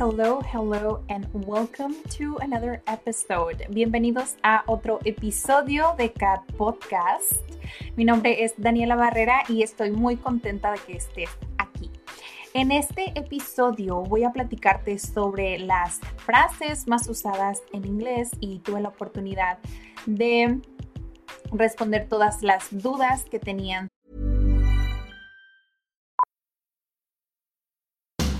Hello, hello, and welcome to another episode. Bienvenidos a otro episodio de Cat Podcast. Mi nombre es Daniela Barrera y estoy muy contenta de que estés aquí. En este episodio voy a platicarte sobre las frases más usadas en inglés y tuve la oportunidad de responder todas las dudas que tenían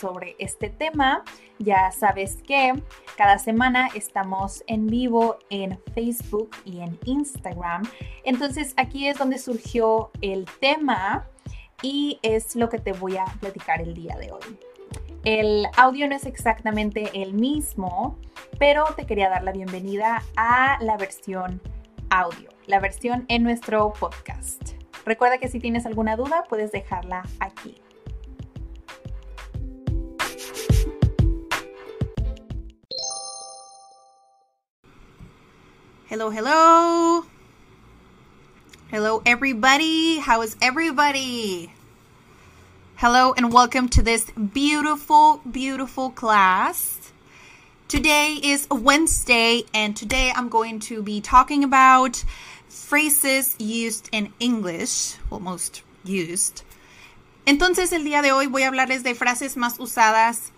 Sobre este tema. Ya sabes que cada semana estamos en vivo en Facebook y en Instagram. Entonces aquí es donde surgió el tema y es lo que te voy a platicar el día de hoy. El audio no es exactamente el mismo, pero te quería dar la bienvenida a la versión audio, la versión en nuestro podcast. Recuerda que si tienes alguna duda puedes dejarla aquí. Hello, hello. Hello, everybody. How is everybody? Hello, and welcome to this beautiful, beautiful class. Today is Wednesday, and today I'm going to be talking about phrases used in English, well, most used. Entonces, el día de hoy voy a hablarles de frases más usadas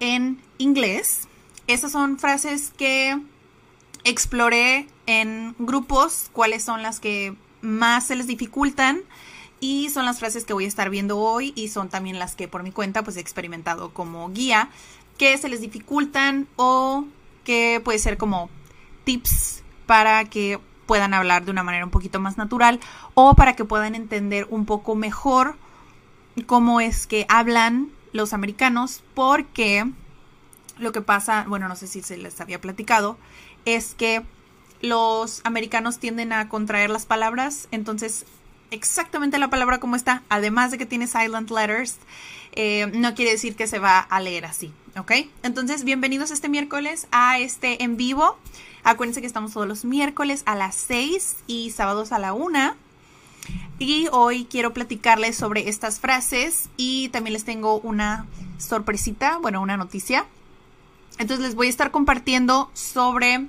en inglés. Esas son frases que exploré en grupos cuáles son las que más se les dificultan y son las frases que voy a estar viendo hoy y son también las que por mi cuenta pues he experimentado como guía que se les dificultan o que puede ser como tips para que puedan hablar de una manera un poquito más natural o para que puedan entender un poco mejor cómo es que hablan los americanos porque lo que pasa, bueno, no sé si se les había platicado, es que los americanos tienden a contraer las palabras, entonces exactamente la palabra como está, además de que tiene silent letters, eh, no quiere decir que se va a leer así, ¿ok? Entonces, bienvenidos este miércoles a este en vivo. Acuérdense que estamos todos los miércoles a las 6 y sábados a la 1. Y hoy quiero platicarles sobre estas frases y también les tengo una sorpresita, bueno, una noticia. Entonces les voy a estar compartiendo sobre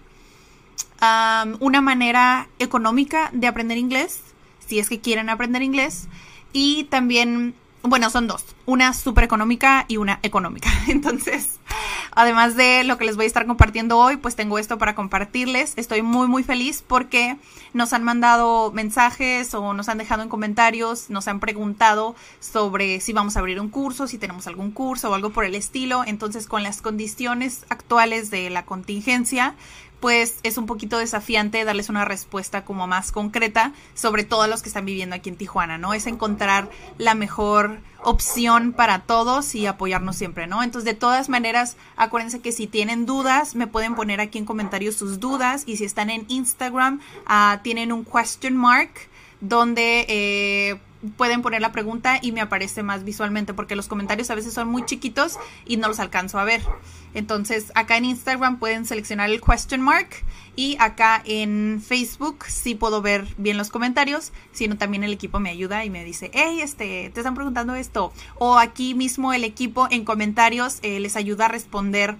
una manera económica de aprender inglés, si es que quieren aprender inglés, y también, bueno, son dos, una súper económica y una económica. Entonces, además de lo que les voy a estar compartiendo hoy, pues tengo esto para compartirles. Estoy muy, muy feliz porque nos han mandado mensajes o nos han dejado en comentarios, nos han preguntado sobre si vamos a abrir un curso, si tenemos algún curso o algo por el estilo. Entonces, con las condiciones actuales de la contingencia, pues es un poquito desafiante darles una respuesta como más concreta sobre todos los que están viviendo aquí en Tijuana, ¿no? Es encontrar la mejor opción para todos y apoyarnos siempre, ¿no? Entonces, de todas maneras, acuérdense que si tienen dudas, me pueden poner aquí en comentarios sus dudas y si están en Instagram, uh, tienen un question mark donde... Eh, pueden poner la pregunta y me aparece más visualmente porque los comentarios a veces son muy chiquitos y no los alcanzo a ver. Entonces acá en Instagram pueden seleccionar el question mark y acá en Facebook sí puedo ver bien los comentarios, sino también el equipo me ayuda y me dice, hey, este, te están preguntando esto. O aquí mismo el equipo en comentarios eh, les ayuda a responder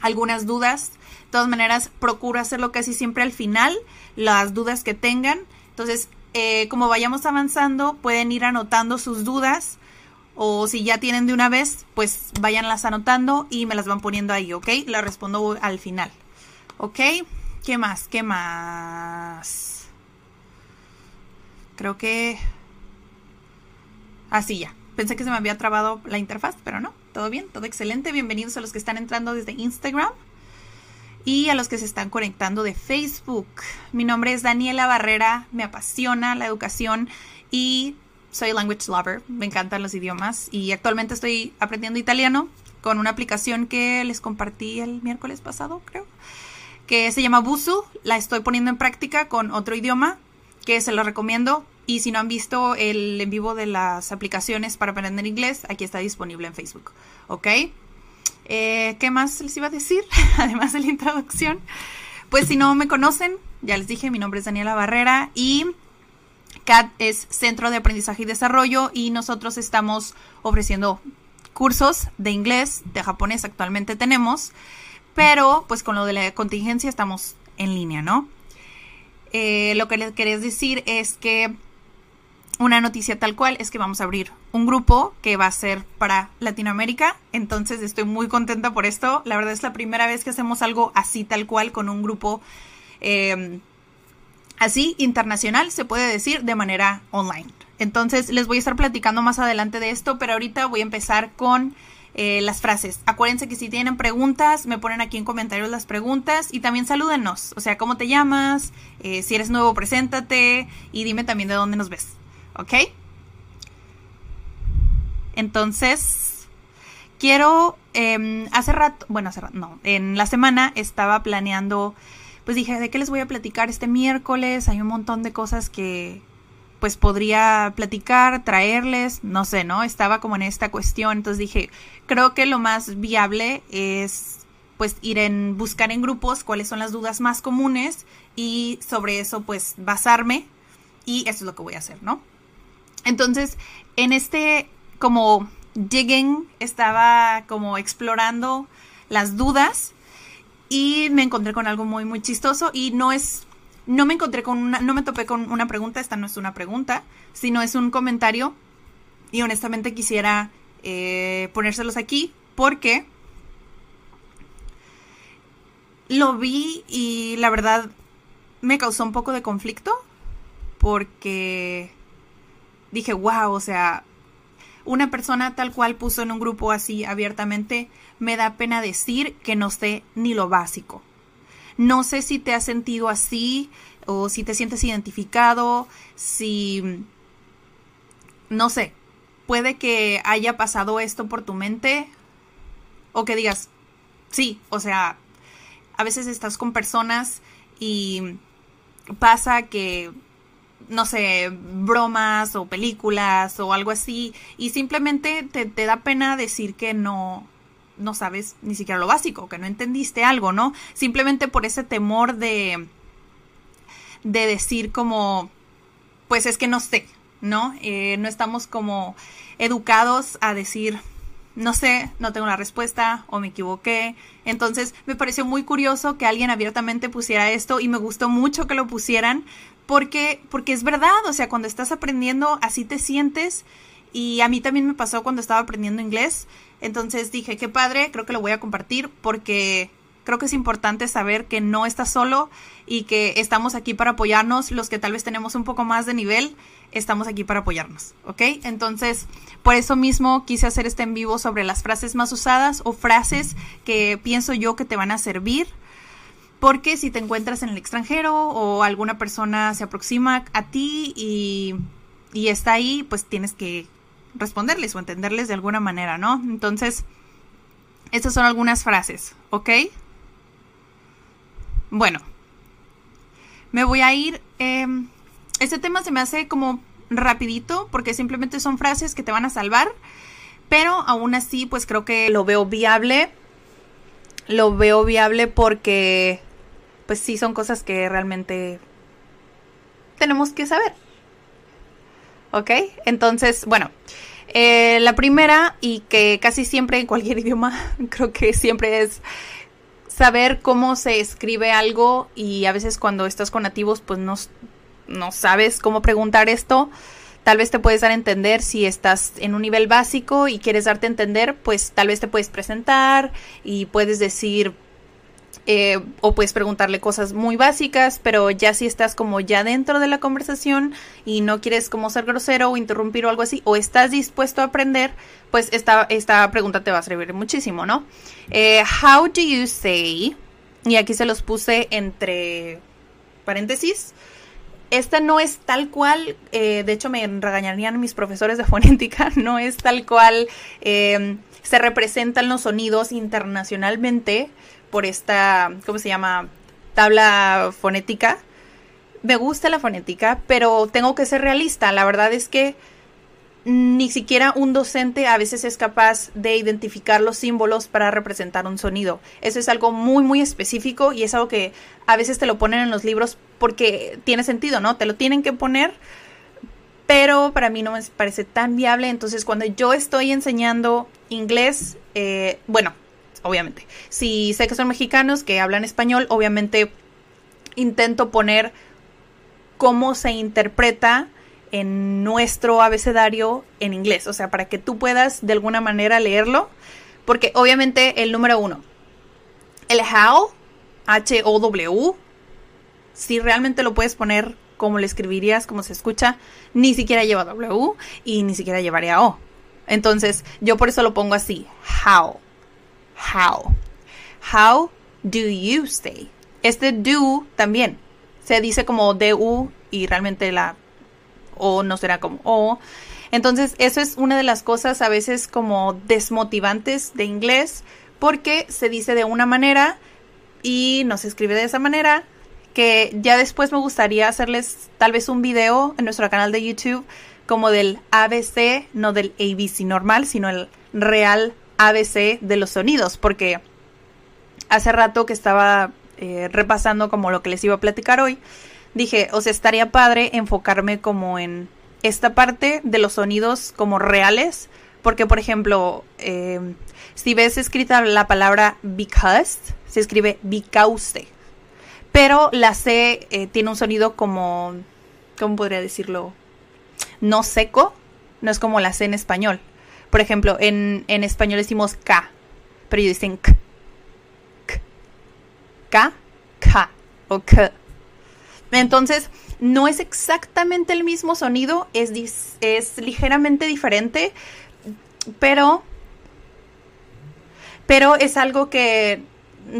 algunas dudas. De todas maneras, procuro hacerlo casi siempre al final, las dudas que tengan. Entonces, eh, como vayamos avanzando, pueden ir anotando sus dudas o si ya tienen de una vez, pues váyanlas anotando y me las van poniendo ahí, ¿ok? Las respondo al final, ¿ok? ¿Qué más? ¿Qué más? Creo que... Así ya. Pensé que se me había trabado la interfaz, pero no. Todo bien, todo excelente. Bienvenidos a los que están entrando desde Instagram y a los que se están conectando de Facebook. Mi nombre es Daniela Barrera, me apasiona la educación y soy language lover, me encantan los idiomas y actualmente estoy aprendiendo italiano con una aplicación que les compartí el miércoles pasado, creo, que se llama Busu. La estoy poniendo en práctica con otro idioma que se lo recomiendo. Y si no han visto el en vivo de las aplicaciones para aprender inglés, aquí está disponible en Facebook. ¿Ok? Eh, ¿Qué más les iba a decir? Además de la introducción. Pues si no me conocen, ya les dije, mi nombre es Daniela Barrera y CAT es Centro de Aprendizaje y Desarrollo y nosotros estamos ofreciendo cursos de inglés, de japonés actualmente tenemos, pero pues con lo de la contingencia estamos en línea, ¿no? Eh, lo que les quería decir es que una noticia tal cual es que vamos a abrir un grupo que va a ser para Latinoamérica. Entonces estoy muy contenta por esto. La verdad es la primera vez que hacemos algo así tal cual con un grupo eh, así internacional, se puede decir, de manera online. Entonces les voy a estar platicando más adelante de esto, pero ahorita voy a empezar con eh, las frases. Acuérdense que si tienen preguntas, me ponen aquí en comentarios las preguntas y también salúdenos. O sea, ¿cómo te llamas? Eh, si eres nuevo, preséntate y dime también de dónde nos ves. ¿Ok? Entonces, quiero, eh, hace rato, bueno, hace rato, no, en la semana estaba planeando, pues dije, ¿de qué les voy a platicar este miércoles? Hay un montón de cosas que, pues podría platicar, traerles, no sé, ¿no? Estaba como en esta cuestión, entonces dije, creo que lo más viable es pues ir en buscar en grupos cuáles son las dudas más comunes y sobre eso pues basarme y eso es lo que voy a hacer, ¿no? Entonces, en este como digging estaba como explorando las dudas y me encontré con algo muy muy chistoso y no es no me encontré con una no me topé con una pregunta, esta no es una pregunta, sino es un comentario y honestamente quisiera eh, ponérselos aquí porque lo vi y la verdad me causó un poco de conflicto porque dije, wow, o sea, una persona tal cual puso en un grupo así abiertamente, me da pena decir que no sé ni lo básico. No sé si te has sentido así o si te sientes identificado, si... No sé, puede que haya pasado esto por tu mente o que digas, sí, o sea, a veces estás con personas y pasa que no sé, bromas o películas o algo así y simplemente te, te, da pena decir que no, no sabes ni siquiera lo básico, que no entendiste algo, ¿no? Simplemente por ese temor de, de decir como, pues es que no sé, ¿no? Eh, no estamos como educados a decir, no sé, no tengo la respuesta o me equivoqué. Entonces me pareció muy curioso que alguien abiertamente pusiera esto y me gustó mucho que lo pusieran porque, porque es verdad, o sea, cuando estás aprendiendo así te sientes y a mí también me pasó cuando estaba aprendiendo inglés. Entonces dije, qué padre, creo que lo voy a compartir porque creo que es importante saber que no estás solo y que estamos aquí para apoyarnos. Los que tal vez tenemos un poco más de nivel, estamos aquí para apoyarnos, ¿ok? Entonces, por eso mismo quise hacer este en vivo sobre las frases más usadas o frases que pienso yo que te van a servir. Porque si te encuentras en el extranjero o alguna persona se aproxima a ti y, y está ahí, pues tienes que responderles o entenderles de alguna manera, ¿no? Entonces, estas son algunas frases, ¿ok? Bueno, me voy a ir. Eh, este tema se me hace como rapidito porque simplemente son frases que te van a salvar, pero aún así pues creo que lo veo viable. Lo veo viable porque pues sí son cosas que realmente tenemos que saber. ¿Ok? Entonces, bueno, eh, la primera y que casi siempre en cualquier idioma creo que siempre es saber cómo se escribe algo y a veces cuando estás con nativos pues no, no sabes cómo preguntar esto. Tal vez te puedes dar a entender si estás en un nivel básico y quieres darte a entender, pues tal vez te puedes presentar y puedes decir eh, o puedes preguntarle cosas muy básicas, pero ya si estás como ya dentro de la conversación y no quieres como ser grosero o interrumpir o algo así, o estás dispuesto a aprender, pues esta, esta pregunta te va a servir muchísimo, ¿no? Eh, how do you say, y aquí se los puse entre paréntesis, esta no es tal cual, eh, de hecho me regañarían mis profesores de fonética, no es tal cual eh, se representan los sonidos internacionalmente por esta, ¿cómo se llama? Tabla fonética. Me gusta la fonética, pero tengo que ser realista. La verdad es que ni siquiera un docente a veces es capaz de identificar los símbolos para representar un sonido. Eso es algo muy, muy específico y es algo que a veces te lo ponen en los libros porque tiene sentido, ¿no? Te lo tienen que poner, pero para mí no me parece tan viable. Entonces, cuando yo estoy enseñando inglés, eh, bueno, obviamente, si sé que son mexicanos que hablan español, obviamente intento poner cómo se interpreta en nuestro abecedario en inglés, o sea, para que tú puedas de alguna manera leerlo, porque obviamente el número uno, el how, H-O-W, si realmente lo puedes poner como le escribirías, como se escucha, ni siquiera lleva W y ni siquiera llevaría O. Entonces, yo por eso lo pongo así, how, how, how do you stay? Este do también se dice como DU y realmente la o no será como o. Entonces, eso es una de las cosas a veces como desmotivantes de inglés porque se dice de una manera y no se escribe de esa manera que ya después me gustaría hacerles tal vez un video en nuestro canal de YouTube como del ABC, no del ABC normal, sino el real ABC de los sonidos, porque hace rato que estaba eh, repasando como lo que les iba a platicar hoy, dije, o sea, estaría padre enfocarme como en esta parte de los sonidos como reales, porque por ejemplo, eh, si ves escrita la palabra because, se escribe because, pero la C eh, tiene un sonido como, ¿cómo podría decirlo? No seco, no es como la C en español. Por ejemplo, en, en español decimos K, pero ellos dicen K. K. K, K o K. Entonces, no es exactamente el mismo sonido, es, es ligeramente diferente, pero, pero es algo que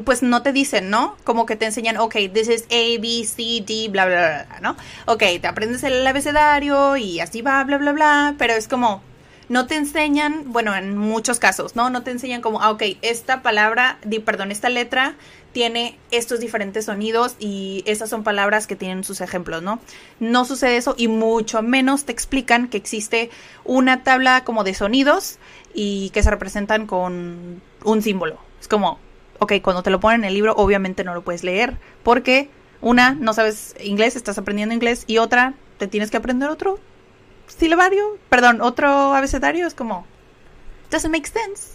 pues no te dicen, ¿no? Como que te enseñan, ok, this is A, B, C, D, bla, bla, bla, ¿no? Ok, te aprendes el abecedario y así va, bla, bla, bla, pero es como, no te enseñan, bueno, en muchos casos, ¿no? No te enseñan como, ah, ok, esta palabra, di, perdón, esta letra tiene estos diferentes sonidos y esas son palabras que tienen sus ejemplos, ¿no? No sucede eso y mucho menos te explican que existe una tabla como de sonidos y que se representan con un símbolo. Es como, ok, cuando te lo ponen en el libro obviamente no lo puedes leer porque una, no sabes inglés, estás aprendiendo inglés y otra, te tienes que aprender otro silabario, perdón, otro abecedario, es como, doesn't make sense.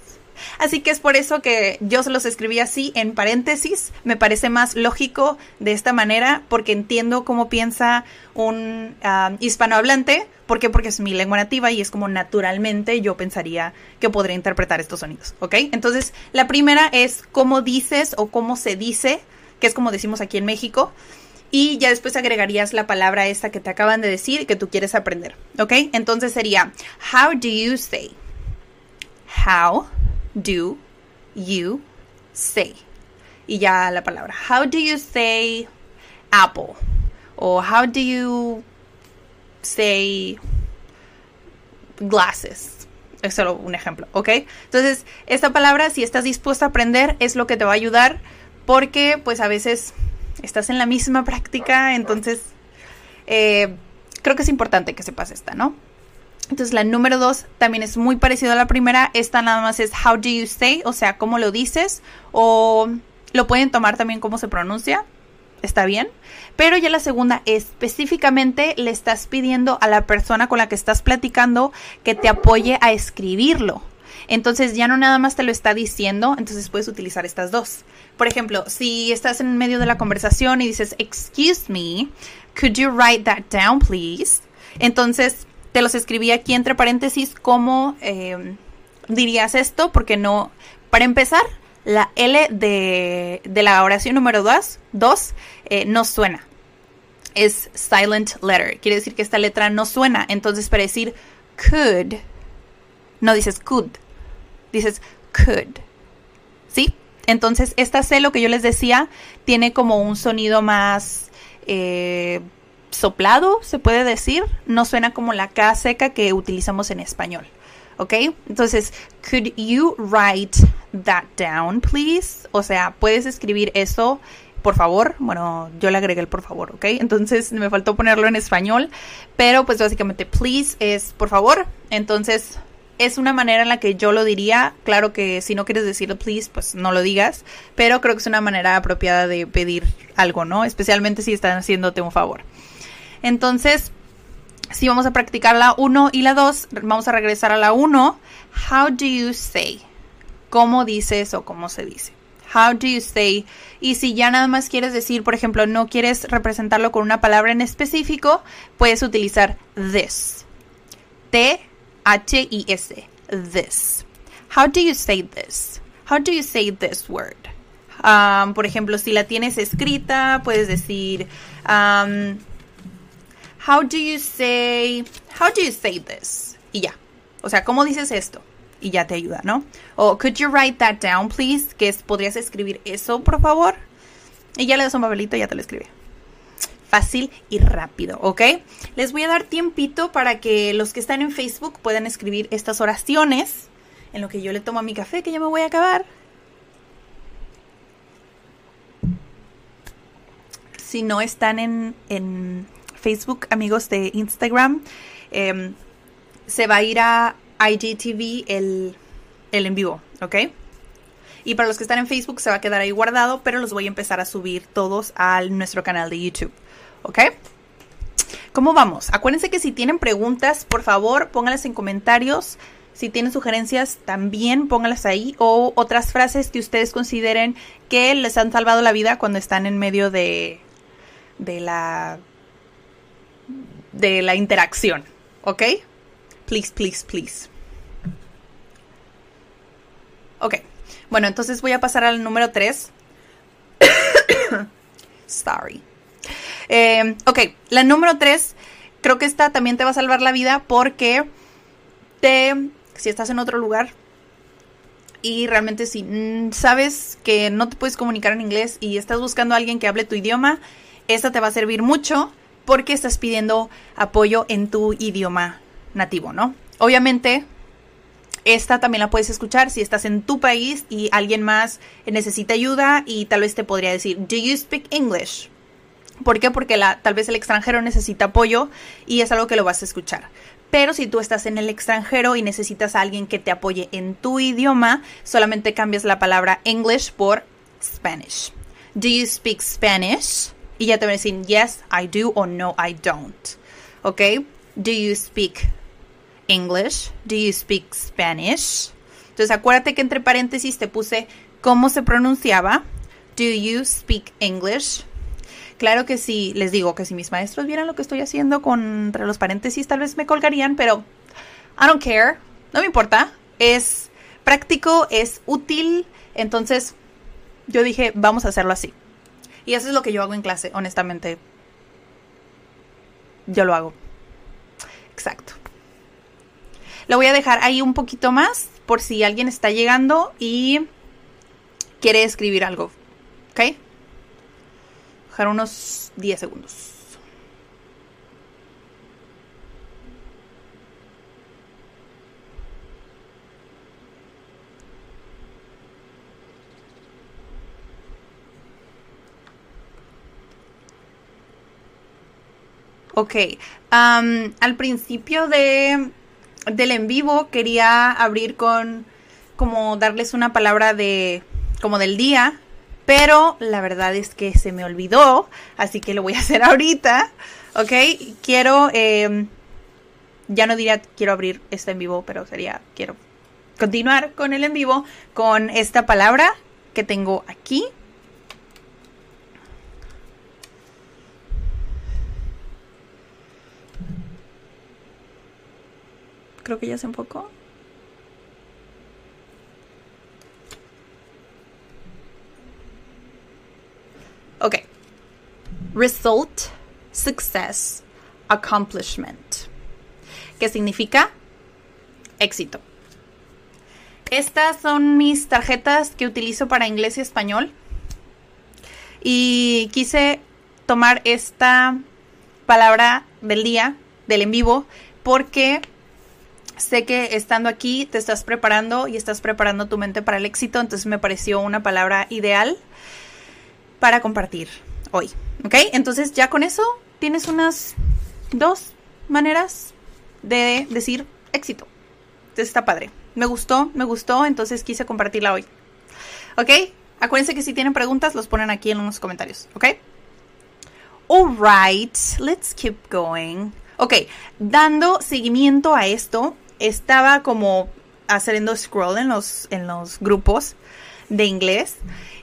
Así que es por eso que yo se los escribí así en paréntesis. Me parece más lógico de esta manera porque entiendo cómo piensa un um, hispanohablante. ¿Por qué? Porque es mi lengua nativa y es como naturalmente yo pensaría que podría interpretar estos sonidos. ¿Ok? Entonces, la primera es cómo dices o cómo se dice, que es como decimos aquí en México. Y ya después agregarías la palabra esta que te acaban de decir y que tú quieres aprender. ¿Ok? Entonces sería, how do you say? How do you say? Y ya la palabra. How do you say apple? O how do you say glasses? Es solo un ejemplo, ¿ok? Entonces, esta palabra, si estás dispuesto a aprender, es lo que te va a ayudar porque, pues, a veces estás en la misma práctica, entonces, eh, creo que es importante que sepas esta, ¿no? Entonces la número dos también es muy parecido a la primera. Esta nada más es how do you say, o sea, cómo lo dices. O lo pueden tomar también cómo se pronuncia. Está bien. Pero ya la segunda específicamente le estás pidiendo a la persona con la que estás platicando que te apoye a escribirlo. Entonces ya no nada más te lo está diciendo, entonces puedes utilizar estas dos. Por ejemplo, si estás en medio de la conversación y dices, excuse me, could you write that down, please? Entonces te los escribí aquí entre paréntesis cómo eh, dirías esto, porque no, para empezar, la L de, de la oración número 2 dos, eh, no suena. Es silent letter. Quiere decir que esta letra no suena. Entonces, para decir could, no dices could, dices could. ¿Sí? Entonces, esta C, lo que yo les decía, tiene como un sonido más... Eh, soplado, se puede decir. No suena como la K seca que utilizamos en español. ¿Ok? Entonces, could you write that down, please? O sea, puedes escribir eso, por favor. Bueno, yo le agregué el por favor, ¿ok? Entonces me faltó ponerlo en español, pero pues básicamente please es por favor. Entonces, es una manera en la que yo lo diría. Claro que si no quieres decirlo please, pues no lo digas. Pero creo que es una manera apropiada de pedir algo, ¿no? Especialmente si están haciéndote un favor. Entonces, si vamos a practicar la 1 y la 2, vamos a regresar a la 1. How do you say? ¿Cómo dices o cómo se dice? How do you say? Y si ya nada más quieres decir, por ejemplo, no quieres representarlo con una palabra en específico, puedes utilizar this. T H I S. This. How do you say this? How do you say this word? Um, por ejemplo, si la tienes escrita, puedes decir um, How do you say How do you say this? Y ya. O sea, ¿cómo dices esto? Y ya te ayuda, ¿no? O could you write that down, please? Que podrías escribir eso, por favor. Y ya le das un papelito y ya te lo escribe. Fácil y rápido, ¿ok? Les voy a dar tiempito para que los que están en Facebook puedan escribir estas oraciones. En lo que yo le tomo a mi café, que ya me voy a acabar. Si no están en, en Facebook, amigos de Instagram, eh, se va a ir a IGTV el, el en vivo, ¿ok? Y para los que están en Facebook se va a quedar ahí guardado, pero los voy a empezar a subir todos a nuestro canal de YouTube, ¿ok? ¿Cómo vamos? Acuérdense que si tienen preguntas, por favor, pónganlas en comentarios. Si tienen sugerencias, también pónganlas ahí. O otras frases que ustedes consideren que les han salvado la vida cuando están en medio de, de la de la interacción, ¿ok? Please, please, please. Ok, bueno, entonces voy a pasar al número 3. Sorry. Eh, ok, la número 3, creo que esta también te va a salvar la vida porque te, si estás en otro lugar y realmente si sabes que no te puedes comunicar en inglés y estás buscando a alguien que hable tu idioma, esta te va a servir mucho porque estás pidiendo apoyo en tu idioma nativo, ¿no? Obviamente, esta también la puedes escuchar si estás en tu país y alguien más necesita ayuda y tal vez te podría decir, ¿Do you speak English? ¿Por qué? Porque la, tal vez el extranjero necesita apoyo y es algo que lo vas a escuchar. Pero si tú estás en el extranjero y necesitas a alguien que te apoye en tu idioma, solamente cambias la palabra English por Spanish. Do you speak Spanish? Y ya te van a decir yes, I do o no, I don't. ¿Ok? Do you speak English? Do you speak Spanish? Entonces acuérdate que entre paréntesis te puse cómo se pronunciaba. Do you speak English? Claro que sí, les digo que si mis maestros vieran lo que estoy haciendo con entre los paréntesis, tal vez me colgarían, pero I don't care, no me importa. Es práctico, es útil, entonces yo dije, vamos a hacerlo así. Y eso es lo que yo hago en clase, honestamente. Yo lo hago. Exacto. Lo voy a dejar ahí un poquito más por si alguien está llegando y quiere escribir algo. ¿Ok? Dejar unos 10 segundos. Ok, al principio de, del en vivo quería abrir con como darles una palabra de como del día, pero la verdad es que se me olvidó, así que lo voy a hacer ahorita, ok. Quiero, eh, ya no diría quiero abrir este en vivo, pero sería quiero continuar con el en vivo con esta palabra que tengo aquí. Creo que ya se enfocó. Ok. Result, success, accomplishment. ¿Qué significa? Éxito. Estas son mis tarjetas que utilizo para inglés y español. Y quise tomar esta palabra del día, del en vivo, porque sé que estando aquí te estás preparando y estás preparando tu mente para el éxito, entonces me pareció una palabra ideal para compartir hoy. ¿Ok? Entonces ya con eso tienes unas dos maneras de decir éxito. Entonces está padre. Me gustó, me gustó, entonces quise compartirla hoy. ¿Ok? Acuérdense que si tienen preguntas, los ponen aquí en los comentarios. ¿Ok? Alright, let's keep going. Ok, dando seguimiento a esto, estaba como haciendo scroll en los, en los grupos de inglés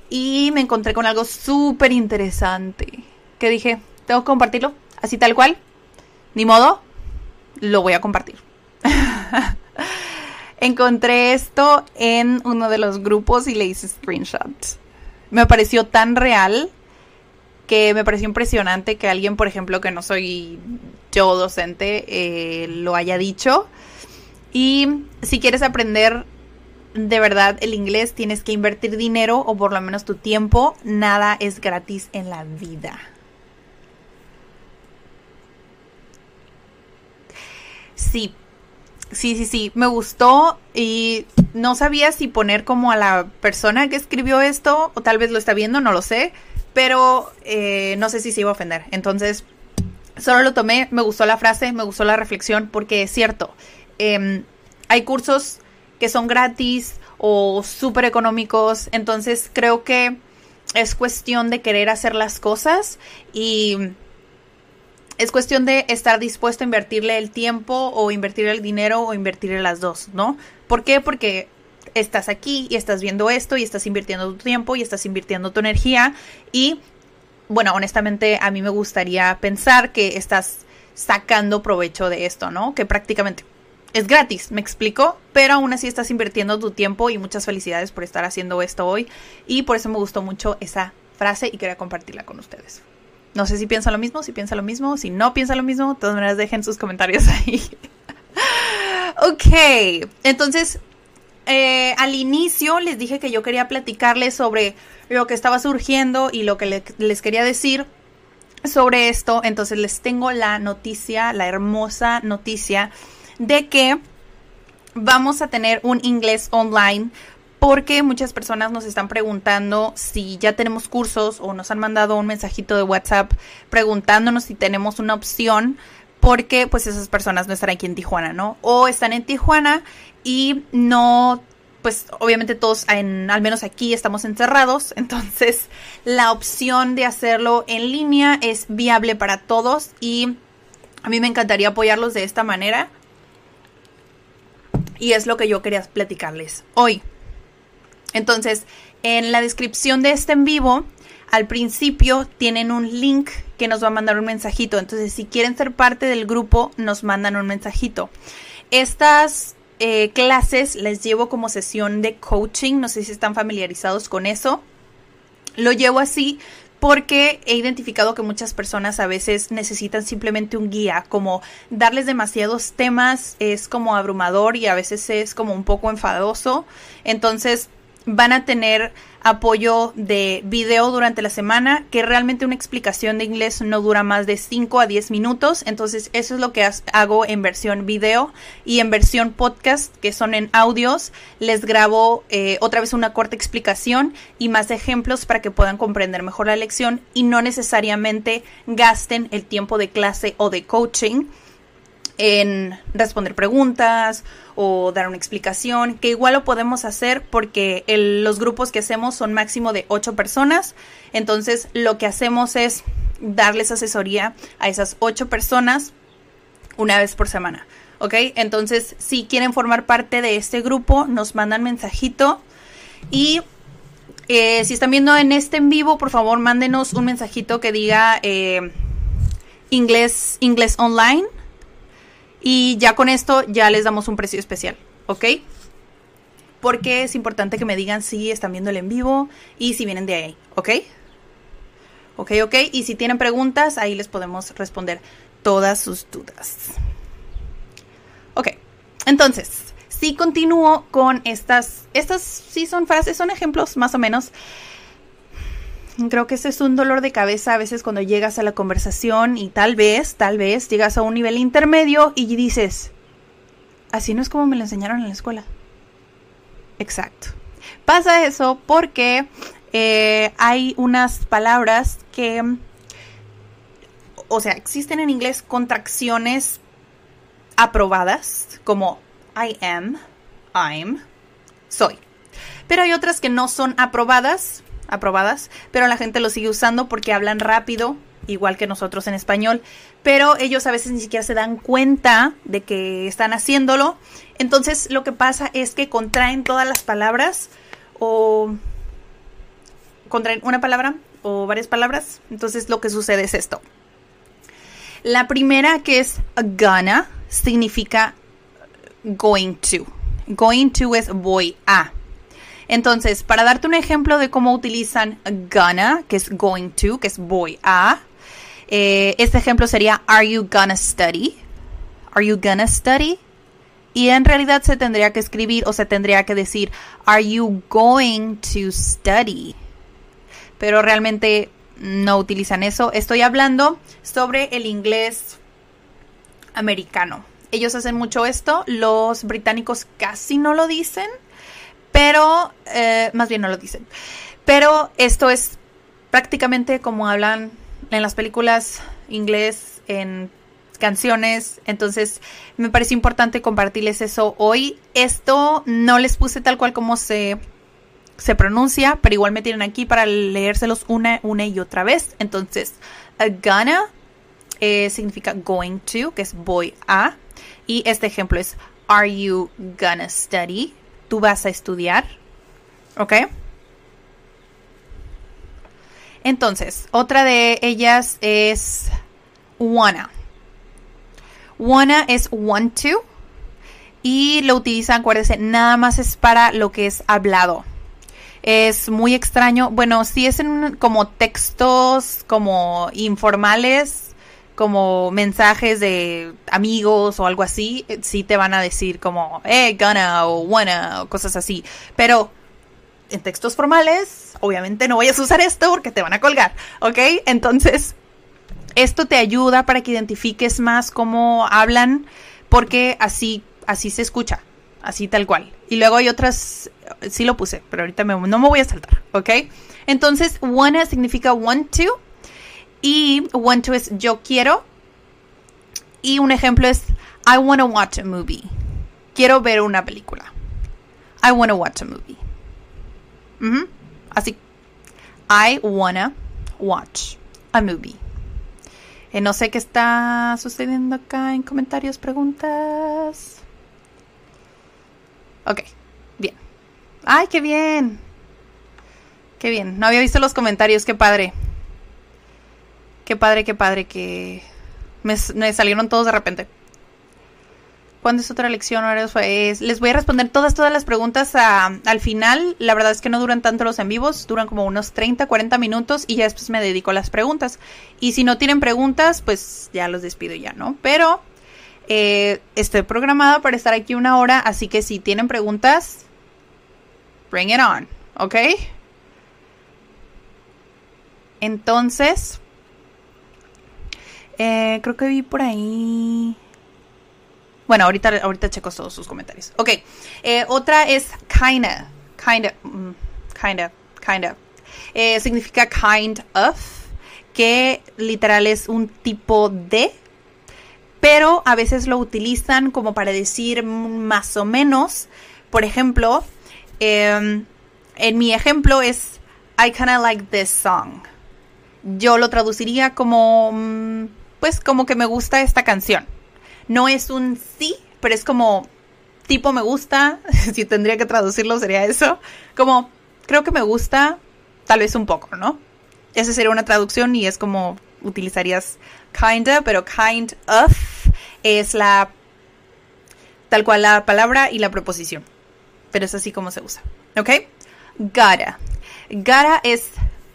y me encontré con algo súper interesante. Que dije, tengo que compartirlo, así tal cual. Ni modo, lo voy a compartir. Encontré esto en uno de los grupos y le hice screenshots. Me pareció tan real que me pareció impresionante que alguien, por ejemplo, que no soy yo docente, eh, lo haya dicho. Y si quieres aprender de verdad el inglés, tienes que invertir dinero o por lo menos tu tiempo. Nada es gratis en la vida. Sí, sí, sí, sí, me gustó y no sabía si poner como a la persona que escribió esto o tal vez lo está viendo, no lo sé, pero eh, no sé si se iba a ofender. Entonces, solo lo tomé, me gustó la frase, me gustó la reflexión porque es cierto, em, hay cursos que son gratis o súper económicos, entonces creo que es cuestión de querer hacer las cosas y es cuestión de estar dispuesto a invertirle el tiempo o invertirle el dinero o invertirle las dos, ¿no? ¿Por qué? Porque estás aquí y estás viendo esto y estás invirtiendo tu tiempo y estás invirtiendo tu energía y bueno, honestamente a mí me gustaría pensar que estás sacando provecho de esto, ¿no? Que prácticamente es gratis, me explico, pero aún así estás invirtiendo tu tiempo y muchas felicidades por estar haciendo esto hoy y por eso me gustó mucho esa frase y quería compartirla con ustedes. No sé si piensa lo mismo, si piensa lo mismo, si no piensa lo mismo, de todas maneras dejen sus comentarios ahí. ok, entonces eh, al inicio les dije que yo quería platicarles sobre lo que estaba surgiendo y lo que les quería decir sobre esto. Entonces les tengo la noticia, la hermosa noticia de que vamos a tener un inglés online porque muchas personas nos están preguntando si ya tenemos cursos o nos han mandado un mensajito de WhatsApp preguntándonos si tenemos una opción porque pues esas personas no están aquí en Tijuana, ¿no? O están en Tijuana y no pues obviamente todos en, al menos aquí estamos encerrados, entonces la opción de hacerlo en línea es viable para todos y a mí me encantaría apoyarlos de esta manera. Y es lo que yo quería platicarles hoy. Entonces, en la descripción de este en vivo, al principio tienen un link que nos va a mandar un mensajito. Entonces, si quieren ser parte del grupo, nos mandan un mensajito. Estas eh, clases les llevo como sesión de coaching. No sé si están familiarizados con eso. Lo llevo así porque he identificado que muchas personas a veces necesitan simplemente un guía, como darles demasiados temas es como abrumador y a veces es como un poco enfadoso. Entonces, van a tener apoyo de video durante la semana, que realmente una explicación de inglés no dura más de 5 a 10 minutos, entonces eso es lo que hago en versión video y en versión podcast, que son en audios, les grabo eh, otra vez una corta explicación y más ejemplos para que puedan comprender mejor la lección y no necesariamente gasten el tiempo de clase o de coaching en responder preguntas o dar una explicación, que igual lo podemos hacer porque los grupos que hacemos son máximo de 8 personas, entonces lo que hacemos es darles asesoría a esas 8 personas una vez por semana, ¿ok? Entonces, si quieren formar parte de este grupo, nos mandan mensajito y eh, si están viendo en este en vivo, por favor, mándenos un mensajito que diga eh, inglés, inglés online y ya con esto ya les damos un precio especial, ¿ok? Porque es importante que me digan si están viendo el en vivo y si vienen de ahí, ¿ok? Ok, ok. Y si tienen preguntas, ahí les podemos responder todas sus dudas. Ok, entonces, si continúo con estas, estas sí son frases, son ejemplos más o menos creo que ese es un dolor de cabeza a veces cuando llegas a la conversación y tal vez, tal vez llegas a un nivel intermedio y dices, así no es como me lo enseñaron en la escuela. Exacto. Pasa eso porque eh, hay unas palabras que, o sea, existen en inglés contracciones aprobadas como I am, I'm, soy. Pero hay otras que no son aprobadas, aprobadas, pero la gente lo sigue usando porque hablan rápido, igual que nosotros en español, pero ellos a veces ni siquiera se dan cuenta de que están haciéndolo. Entonces lo que pasa es que contraen todas las palabras o contraen una palabra o varias palabras. Entonces lo que sucede es esto. La primera que es gonna significa going to. Going to es voy a. Entonces, para darte un ejemplo de cómo utilizan gonna, que es going to, que es voy a, eh, este ejemplo sería Are you gonna study? Are you gonna study? Y en realidad se tendría que escribir o se tendría que decir Are you going to study? Pero realmente no utilizan eso. Estoy hablando sobre el inglés americano. Ellos hacen mucho esto. Los británicos casi no lo dicen. Pero, eh, más bien no lo dicen. Pero esto es prácticamente como hablan en las películas inglés, en canciones. Entonces, me parece importante compartirles eso hoy. Esto no les puse tal cual como se, se pronuncia, pero igual me tienen aquí para leérselos una, una y otra vez. Entonces, a gonna eh, significa going to, que es voy a. Y este ejemplo es, are you gonna study? Tú vas a estudiar. ¿Ok? Entonces, otra de ellas es wanna. Wanna es want to. Y lo utilizan, acuérdense, nada más es para lo que es hablado. Es muy extraño. Bueno, si es en como textos como informales, como mensajes de amigos o algo así, eh, sí te van a decir como, eh, gonna o wanna o cosas así. Pero en textos formales, obviamente no vayas a usar esto porque te van a colgar, ¿ok? Entonces, esto te ayuda para que identifiques más cómo hablan porque así, así se escucha, así tal cual. Y luego hay otras, sí lo puse, pero ahorita no me voy a saltar, ¿ok? Entonces, wanna significa want to y want to es yo quiero. Y un ejemplo es I want to watch a movie. Quiero ver una película. I want to watch a movie. Así. I wanna watch a movie. Eh, no sé qué está sucediendo acá en comentarios, preguntas. Ok, bien. ¡Ay, qué bien! Qué bien. No había visto los comentarios, qué padre. Qué padre, qué padre que me, salieron todos de repente. ¿Cuándo es otra lección? les voy a responder todas, todas las preguntas al final. La verdad es que no duran tanto los en vivos, duran como unos 30, 40 minutos y ya después me dedico a las preguntas. Y si no tienen preguntas, pues ya los despido ya, ¿no? Pero eh, estoy programada para estar aquí una hora, así que si tienen preguntas, bring it on, ¿ok? Entonces, eh, creo que vi por ahí. Bueno, ahorita, ahorita checo todos sus comentarios. Ok. Eh, otra es kinda. Kinda. Mm, kinda. Kinda. Eh, significa kind of. Que literal es un tipo de. Pero a veces lo utilizan como para decir más o menos. Por ejemplo, em, en mi ejemplo es I kinda like this song. Yo lo traduciría como. Mm, pues como que me gusta esta canción. No es un sí, pero es como tipo me gusta, si tendría que traducirlo sería eso, como creo que me gusta tal vez un poco, ¿no? Esa sería una traducción y es como utilizarías kinda, pero kind of es la tal cual la palabra y la proposición. Pero es así como se usa, ¿ok? Gotta. Gotta es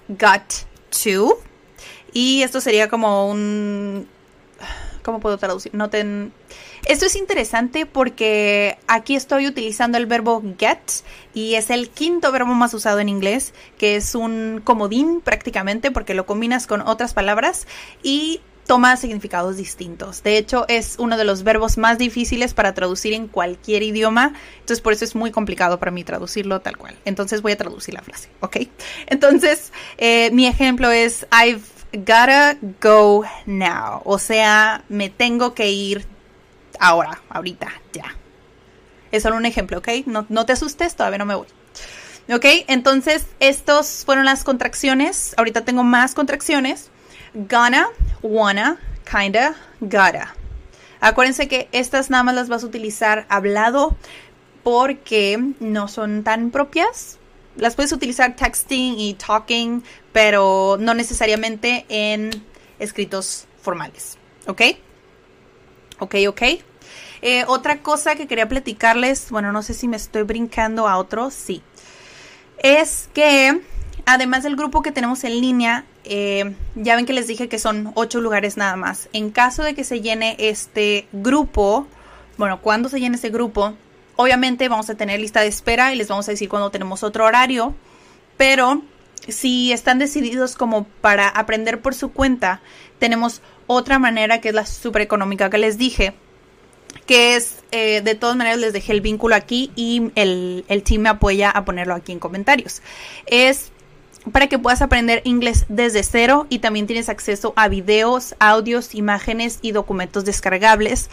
got to y esto sería como un... ¿Cómo puedo traducir? No ten... Esto es interesante porque aquí estoy utilizando el verbo get y es el quinto verbo más usado en inglés, que es un comodín prácticamente porque lo combinas con otras palabras y toma significados distintos. De hecho, es uno de los verbos más difíciles para traducir en cualquier idioma. Entonces, por eso es muy complicado para mí traducirlo tal cual. Entonces, voy a traducir la frase, ¿ok? Entonces, eh, mi ejemplo es I've gotta go now. O sea, me tengo que ir ahora, ahorita, ya. Es solo un ejemplo, ¿ok? No, no te asustes, todavía no me voy. ¿Ok? Entonces, estos fueron las contracciones. Ahorita tengo más contracciones. Gonna, wanna, kinda, gotta. Acuérdense que estas nada más las vas a utilizar hablado porque no son tan propias. Las puedes utilizar texting y talking, pero no necesariamente en escritos formales. ¿Ok? Ok, ok. Eh, otra cosa que quería platicarles, bueno, no sé si me estoy brincando a otro, sí. Es que además del grupo que tenemos en línea, eh, ya ven que les dije que son ocho lugares nada más. En caso de que se llene este grupo, bueno, cuando se llene este grupo, obviamente vamos a tener lista de espera y les vamos a decir cuando tenemos otro horario, pero si están decididos como para aprender por su cuenta, tenemos otra manera que es la super económica que les dije, que es, eh, de todas maneras les dejé el vínculo aquí y el, el team me apoya a ponerlo aquí en comentarios. Es para que puedas aprender inglés desde cero y también tienes acceso a videos, audios, imágenes y documentos descargables.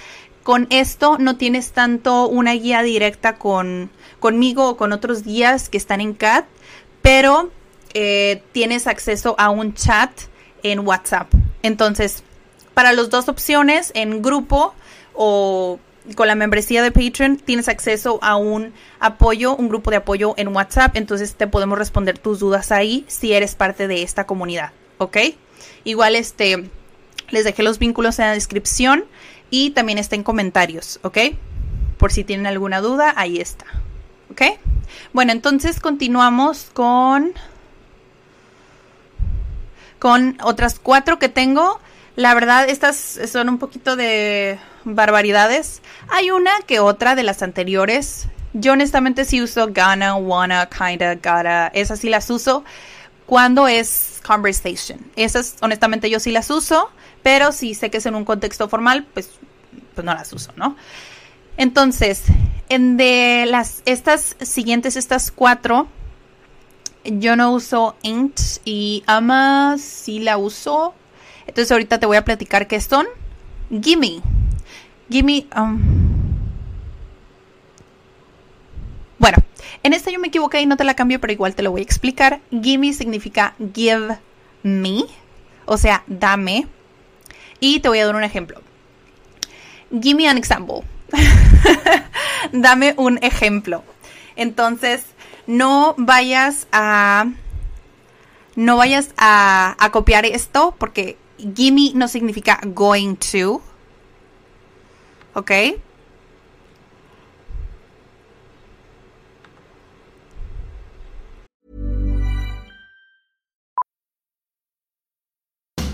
Con esto no tienes tanto una guía directa con, conmigo o con otros guías que están en CAT, pero eh, tienes acceso a un chat en WhatsApp. Entonces, para las dos opciones, en grupo o con la membresía de Patreon tienes acceso a un apoyo, un grupo de apoyo en WhatsApp, entonces te podemos responder tus dudas ahí si eres parte de esta comunidad, ¿ok? Igual este les dejé los vínculos en la descripción y también está en comentarios, ¿ok? Por si tienen alguna duda, ahí está. ¿Ok? Bueno, entonces continuamos con con otras cuatro que tengo. La verdad, estas son un poquito de barbaridades. Hay una que otra de las anteriores. Yo honestamente sí uso gonna, wanna, kinda, gotta. Esas sí las uso cuando es conversation. Esas honestamente yo sí las uso, pero si sé que es en un contexto formal, pues, pues no las uso, ¿no? Entonces, en de las estas siguientes, estas cuatro, yo no uso ain't y ama sí la uso. Entonces ahorita te voy a platicar qué son. Gimme. Gimme. Um. Bueno, en esta yo me equivoqué y no te la cambio, pero igual te lo voy a explicar. Gimme significa give me, o sea, dame. Y te voy a dar un ejemplo. Give me an example. dame un ejemplo. Entonces, no vayas a no vayas a, a copiar esto porque gimme no significa going to. ¿Ok?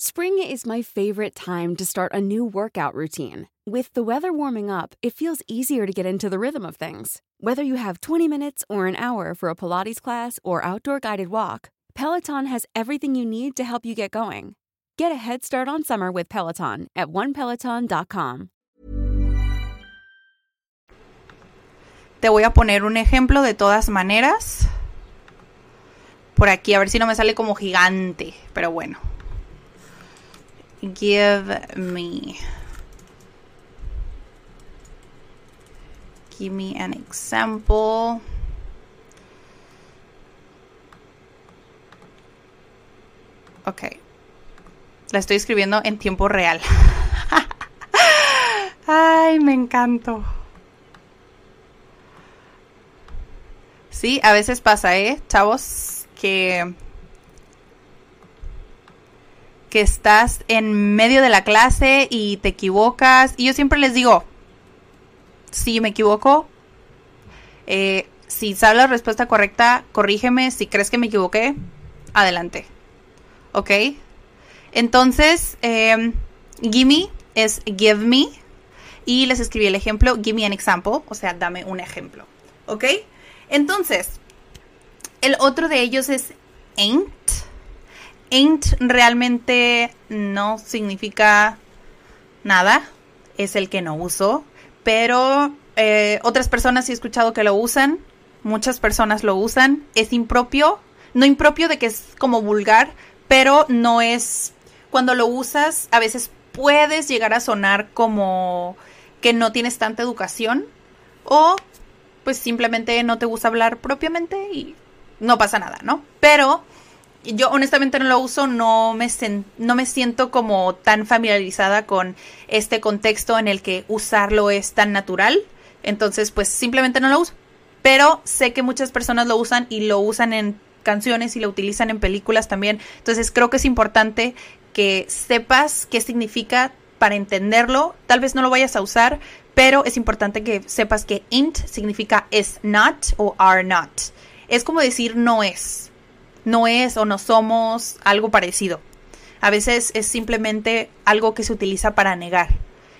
Spring is my favorite time to start a new workout routine. With the weather warming up, it feels easier to get into the rhythm of things. Whether you have 20 minutes or an hour for a Pilates class or outdoor guided walk, Peloton has everything you need to help you get going. Get a head start on summer with Peloton at onepeloton.com. Te voy a poner un ejemplo de todas maneras. Por aquí, a ver si no me sale como gigante, pero bueno. Give me. Give me an example. Ok. La estoy escribiendo en tiempo real. Ay, me encantó. Sí, a veces pasa, ¿eh? Chavos, que que estás en medio de la clase y te equivocas. Y yo siempre les digo, si me equivoco, eh, si sabes la respuesta correcta, corrígeme. Si crees que me equivoqué, adelante. ¿Ok? Entonces, eh, gimme es give me. Y les escribí el ejemplo, give me an example. O sea, dame un ejemplo. ¿Ok? Entonces, el otro de ellos es ain't. Ain't realmente no significa nada. Es el que no uso. Pero eh, otras personas sí he escuchado que lo usan. Muchas personas lo usan. Es impropio. No impropio de que es como vulgar, pero no es... Cuando lo usas, a veces puedes llegar a sonar como que no tienes tanta educación o pues simplemente no te gusta hablar propiamente y no pasa nada, ¿no? Pero yo honestamente no lo uso, no me, no me siento como tan familiarizada con este contexto en el que usarlo es tan natural. Entonces, pues simplemente no lo uso. Pero sé que muchas personas lo usan y lo usan en canciones y lo utilizan en películas también. Entonces creo que es importante que sepas qué significa para entenderlo. Tal vez no lo vayas a usar, pero es importante que sepas que int significa is not o are not. Es como decir no es. No es o no somos, algo parecido. A veces es simplemente algo que se utiliza para negar.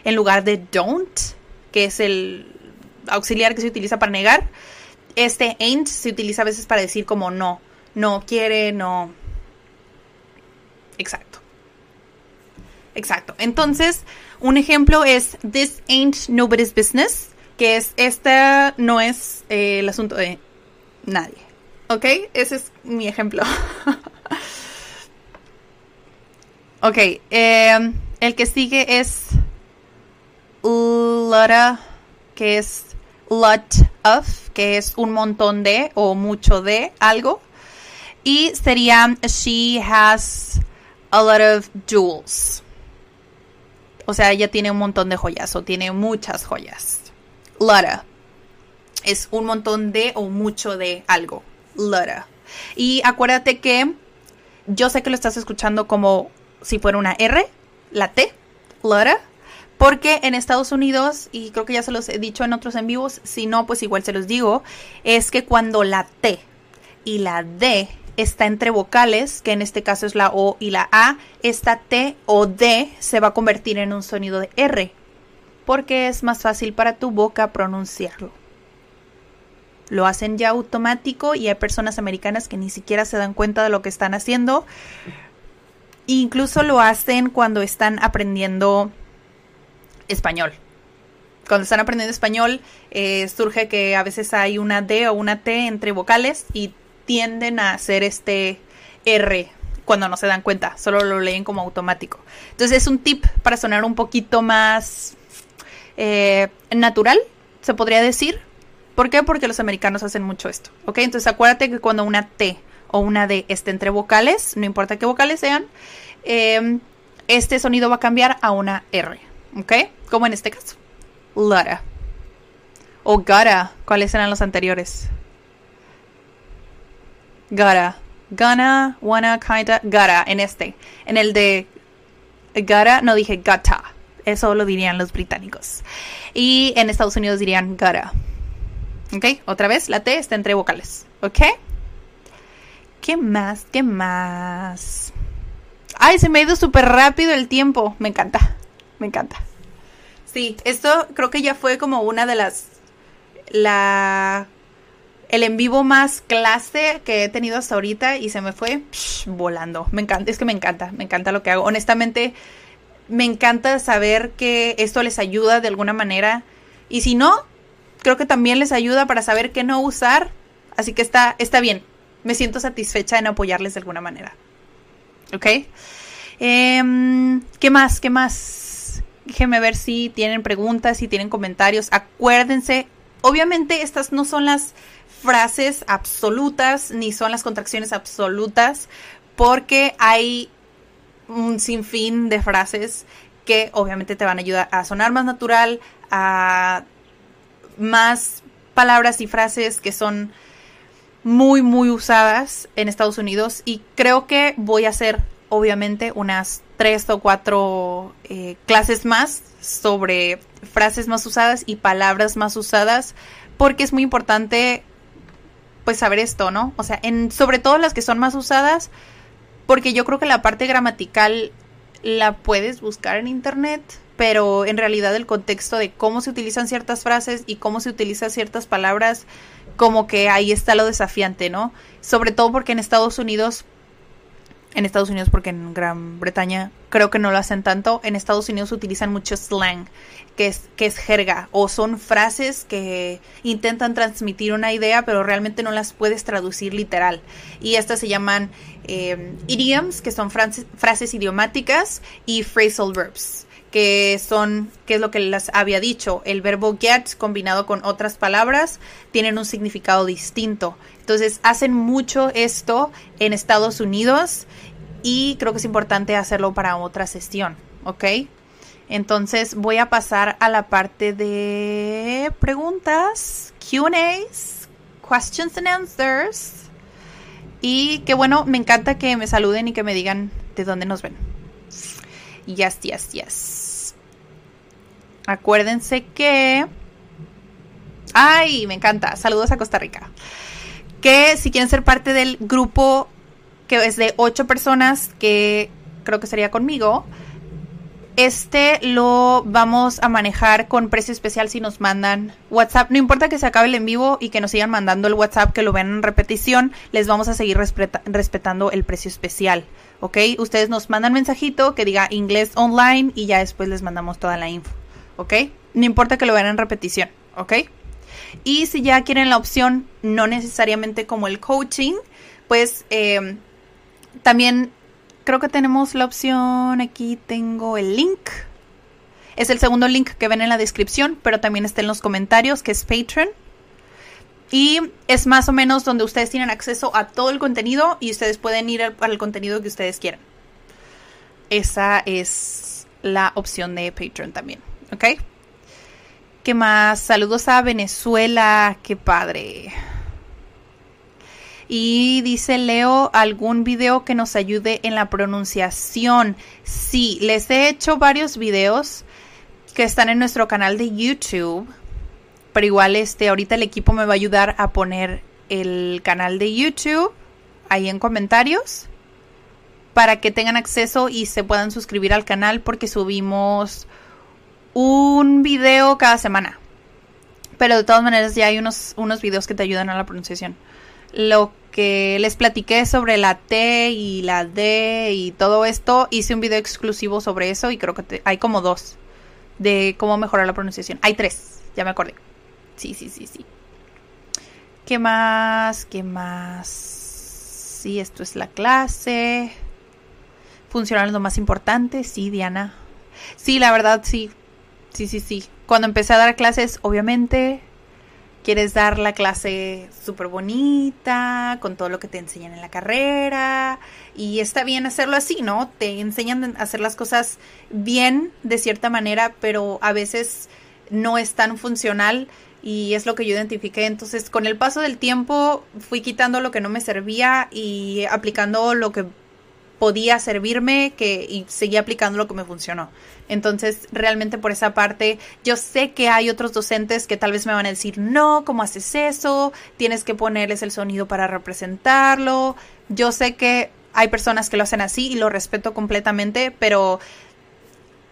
En lugar de don't, que es el auxiliar que se utiliza para negar, este ain't se utiliza a veces para decir como no, no quiere, no. Exacto. Exacto. Entonces, un ejemplo es This ain't nobody's business, que es esta no es eh, el asunto de nadie. ¿Ok? Ese es mi ejemplo. ok. Eh, el que sigue es Lotta, que es lot of, que es un montón de o mucho de algo. Y sería She has a lot of jewels. O sea, ella tiene un montón de joyas o tiene muchas joyas. Lotta. Es un montón de o mucho de algo. Y acuérdate que yo sé que lo estás escuchando como si fuera una R, la T, Lotta. Porque en Estados Unidos, y creo que ya se los he dicho en otros en vivos, si no, pues igual se los digo, es que cuando la T y la D está entre vocales, que en este caso es la O y la A, esta T o D se va a convertir en un sonido de R, porque es más fácil para tu boca pronunciarlo. Lo hacen ya automático y hay personas americanas que ni siquiera se dan cuenta de lo que están haciendo. Incluso lo hacen cuando están aprendiendo español. Cuando están aprendiendo español, eh, surge que a veces hay una D o una T entre vocales y tienden a hacer este R cuando no se dan cuenta, solo lo leen como automático. Entonces es un tip para sonar un poquito más eh, natural, se podría decir. ¿Por qué? Porque los americanos hacen mucho esto, ¿ok? Entonces acuérdate que cuando una T o una D esté entre vocales, no importa qué vocales sean, eh, este sonido va a cambiar a una R, ¿ok? Como en este caso. Lotta. O gotta. ¿Cuáles eran los anteriores? Gotta. Gonna, wanna, kinda, gotta. En este. En el de gotta no dije gotta. Eso lo dirían los británicos. Y en Estados Unidos dirían gotta. ¿Ok? Otra vez, la T está entre vocales. ¿Ok? ¿Qué más? ¿Qué más? Ay, se me ha ido súper rápido el tiempo. Me encanta. Me encanta. Sí, esto creo que ya fue como una de las. La. El en vivo más clase que he tenido hasta ahorita y se me fue psh, volando. Me encanta, es que me encanta, me encanta lo que hago. Honestamente, me encanta saber que esto les ayuda de alguna manera. Y si no, creo que también les ayuda para saber qué no usar. Así que está, está bien. Me siento satisfecha en apoyarles de alguna manera. ¿Ok? Eh, ¿Qué más? ¿Qué más? Déjenme ver si tienen preguntas, si tienen comentarios. Acuérdense, obviamente estas no son las frases absolutas ni son las contracciones absolutas porque hay un sinfín de frases que obviamente te van a ayudar a sonar más natural, a más palabras y frases que son muy, muy usadas en Estados Unidos y creo que voy a hacer obviamente unas tres o cuatro eh, clases más sobre frases más usadas y palabras más usadas porque es muy importante pues saber esto, ¿no? O sea, en, sobre todo las que son más usadas porque yo creo que la parte gramatical la puedes buscar en internet, pero en realidad el contexto de cómo se utilizan ciertas frases y cómo se utilizan ciertas palabras, como que ahí está lo desafiante, ¿no? Sobre todo porque en Estados Unidos, en Estados Unidos porque en Gran Bretaña creo que no lo hacen tanto, en Estados Unidos utilizan mucho slang, que es, que es jerga, o son frases que intentan transmitir una idea, pero realmente no las puedes traducir literal. Y estas se llaman eh, idioms, que son frases, frases idiomáticas, y phrasal verbs que son, que es lo que les había dicho, el verbo get combinado con otras palabras tienen un significado distinto. Entonces hacen mucho esto en Estados Unidos y creo que es importante hacerlo para otra sesión, ¿ok? Entonces voy a pasar a la parte de preguntas, QAs, questions and answers. Y que bueno, me encanta que me saluden y que me digan de dónde nos ven. Yes, yes, yes. Acuérdense que... Ay, me encanta. Saludos a Costa Rica. Que si quieren ser parte del grupo que es de ocho personas, que creo que sería conmigo, este lo vamos a manejar con precio especial si nos mandan WhatsApp. No importa que se acabe el en vivo y que nos sigan mandando el WhatsApp, que lo vean en repetición, les vamos a seguir respeta respetando el precio especial. ¿Ok? Ustedes nos mandan mensajito que diga inglés online y ya después les mandamos toda la info. ¿Ok? No importa que lo vean en repetición. ¿Ok? Y si ya quieren la opción, no necesariamente como el coaching, pues eh, también creo que tenemos la opción, aquí tengo el link. Es el segundo link que ven en la descripción, pero también está en los comentarios, que es Patreon. Y es más o menos donde ustedes tienen acceso a todo el contenido y ustedes pueden ir al, contenido que ustedes quieran. Esa es la opción de Patreon también, ¿ok? ¿Qué más? Saludos a Venezuela, qué padre. Y dice Leo, algún video que nos ayude en la pronunciación. Sí, les he hecho varios videos que están en nuestro canal de YouTube. Pero igual este, ahorita el equipo me va a ayudar a poner el canal de YouTube ahí en comentarios para que tengan acceso y se puedan suscribir al canal porque subimos un video cada semana. Pero de todas maneras ya hay unos, unos videos que te ayudan a la pronunciación. Lo que les platiqué sobre la T y la D y todo esto, hice un video exclusivo sobre eso y creo que hay como dos de cómo mejorar la pronunciación. Hay tres, ya me acordé. Sí, sí, sí, sí. ¿Qué más? ¿Qué más? Sí, esto es la clase. Funcional es lo más importante, sí, Diana. Sí, la verdad, sí. Sí, sí, sí. Cuando empecé a dar clases, obviamente, quieres dar la clase súper bonita, con todo lo que te enseñan en la carrera, y está bien hacerlo así, ¿no? Te enseñan a hacer las cosas bien de cierta manera, pero a veces no es tan funcional y es lo que yo identifiqué. Entonces, con el paso del tiempo fui quitando lo que no me servía y aplicando lo que podía servirme que y seguí aplicando lo que me funcionó. Entonces, realmente por esa parte, yo sé que hay otros docentes que tal vez me van a decir, no, ¿cómo haces eso? Tienes que ponerles el sonido para representarlo. Yo sé que hay personas que lo hacen así y lo respeto completamente, pero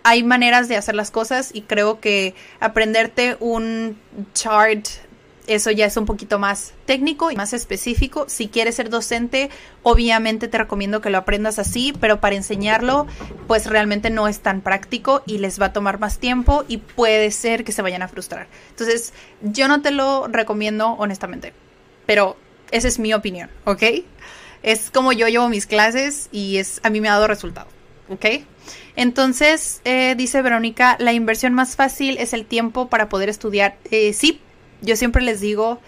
hay maneras de hacer las cosas y creo que aprenderte un chart eso ya es un poquito más técnico y más específico. Si quieres ser docente, obviamente te recomiendo que lo aprendas así, pero para enseñarlo, pues realmente no es tan práctico y les va a tomar más tiempo y puede ser que se vayan a frustrar. Entonces, yo no te lo recomiendo honestamente, pero esa es mi opinión, ¿ok? Es como yo llevo mis clases y es a mí me ha dado resultado, ¿ok? Entonces, eh, dice Verónica, la inversión más fácil es el tiempo para poder estudiar. Eh, sí, yo siempre les digo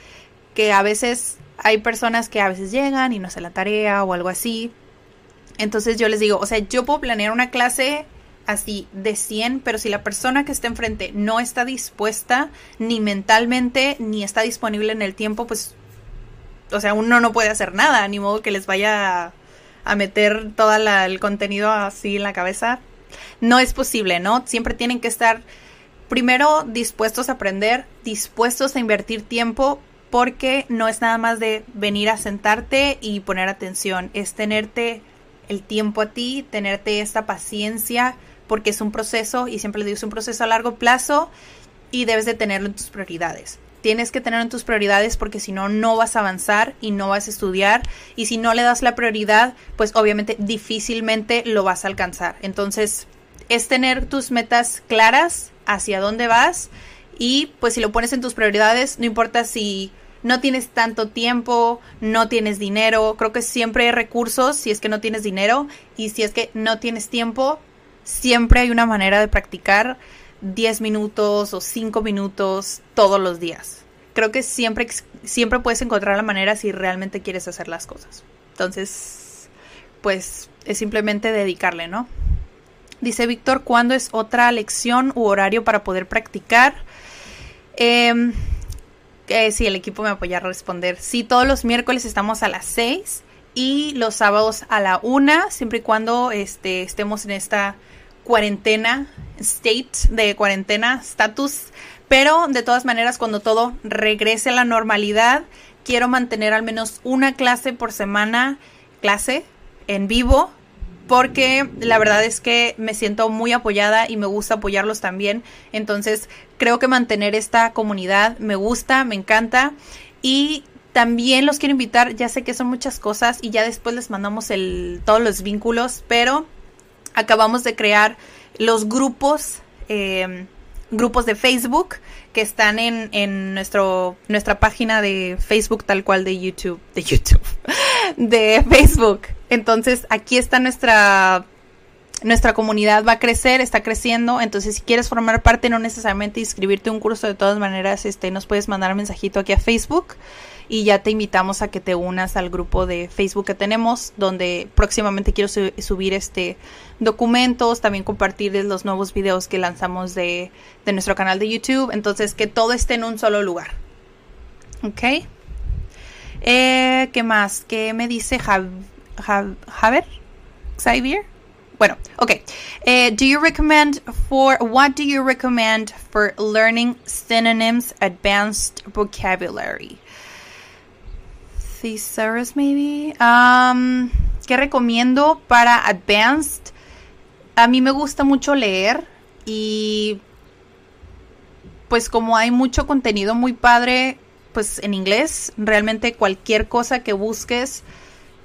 que a veces hay personas que a veces llegan y no hacen la tarea o algo así. Entonces yo les digo, o sea, yo puedo planear una clase así de 100, pero si la persona que está enfrente no está dispuesta ni mentalmente ni está disponible en el tiempo, pues, o sea, uno no puede hacer nada, ni modo que les vaya a, meter todo el contenido así en la cabeza. No es posible, ¿no? Siempre tienen que estar primero dispuestos a aprender, dispuestos a invertir tiempo, porque no es nada más de venir a sentarte y poner atención, es tenerte el tiempo a ti, tenerte esta paciencia, porque es un proceso, y siempre le digo, es un proceso a largo plazo y debes de tenerlo en tus prioridades. Tienes que tenerlo en tus prioridades porque si no, no vas a avanzar y no vas a estudiar. Y si no le das la prioridad, pues obviamente difícilmente lo vas a alcanzar. Entonces, es tener tus metas claras, hacia dónde vas y pues si lo pones en tus prioridades, no importa si no tienes tanto tiempo, no tienes dinero, creo que siempre hay recursos si es que no tienes dinero y si es que no tienes tiempo, siempre hay una manera de practicar 10 minutos o 5 minutos todos los días. Creo que siempre, siempre puedes encontrar la manera si realmente quieres hacer las cosas. Entonces, pues es simplemente dedicarle, ¿no? Dice Víctor, ¿cuándo es otra lección u horario para poder practicar? Eh, sí, el equipo me apoya a responder. Sí, todos los miércoles estamos a las 6 y los sábados a la 1, siempre y cuando este, estemos en esta cuarentena, state de cuarentena, status. Pero de todas maneras, cuando todo regrese a la normalidad, quiero mantener al menos una clase por semana, clase en vivo porque la verdad es que me siento muy apoyada y me gusta apoyarlos también. Entonces creo que mantener esta comunidad me gusta, me encanta y también los quiero invitar, ya sé que son muchas cosas y ya después les mandamos el, todos los vínculos, pero acabamos de crear los grupos, em, grupos de Facebook que están en, en nuestro, nuestra página de Facebook tal cual de YouTube, de YouTube, de Facebook. Entonces aquí está nuestra nuestra comunidad va a crecer, está creciendo, entonces si quieres formar parte no necesariamente inscribirte a un curso, de todas maneras este nos puedes mandar un mensajito aquí a Facebook y ya te invitamos a que te unas al grupo de Facebook que tenemos, donde próximamente quiero subir este documentos, también compartir los nuevos videos que lanzamos de, de, nuestro canal de YouTube, entonces que todo esté en un solo lugar. ¿Ok? Eh, ¿Qué más? ¿Qué me dice Javier? Javier? Xavier? Bueno, okay. Uh, do you recommend for what do you recommend for learning synonyms, advanced vocabulary? Thesaurus, maybe. Um, ¿Qué recomiendo para advanced? A mí me gusta mucho leer y pues como hay mucho contenido muy padre, pues en inglés, realmente cualquier cosa que busques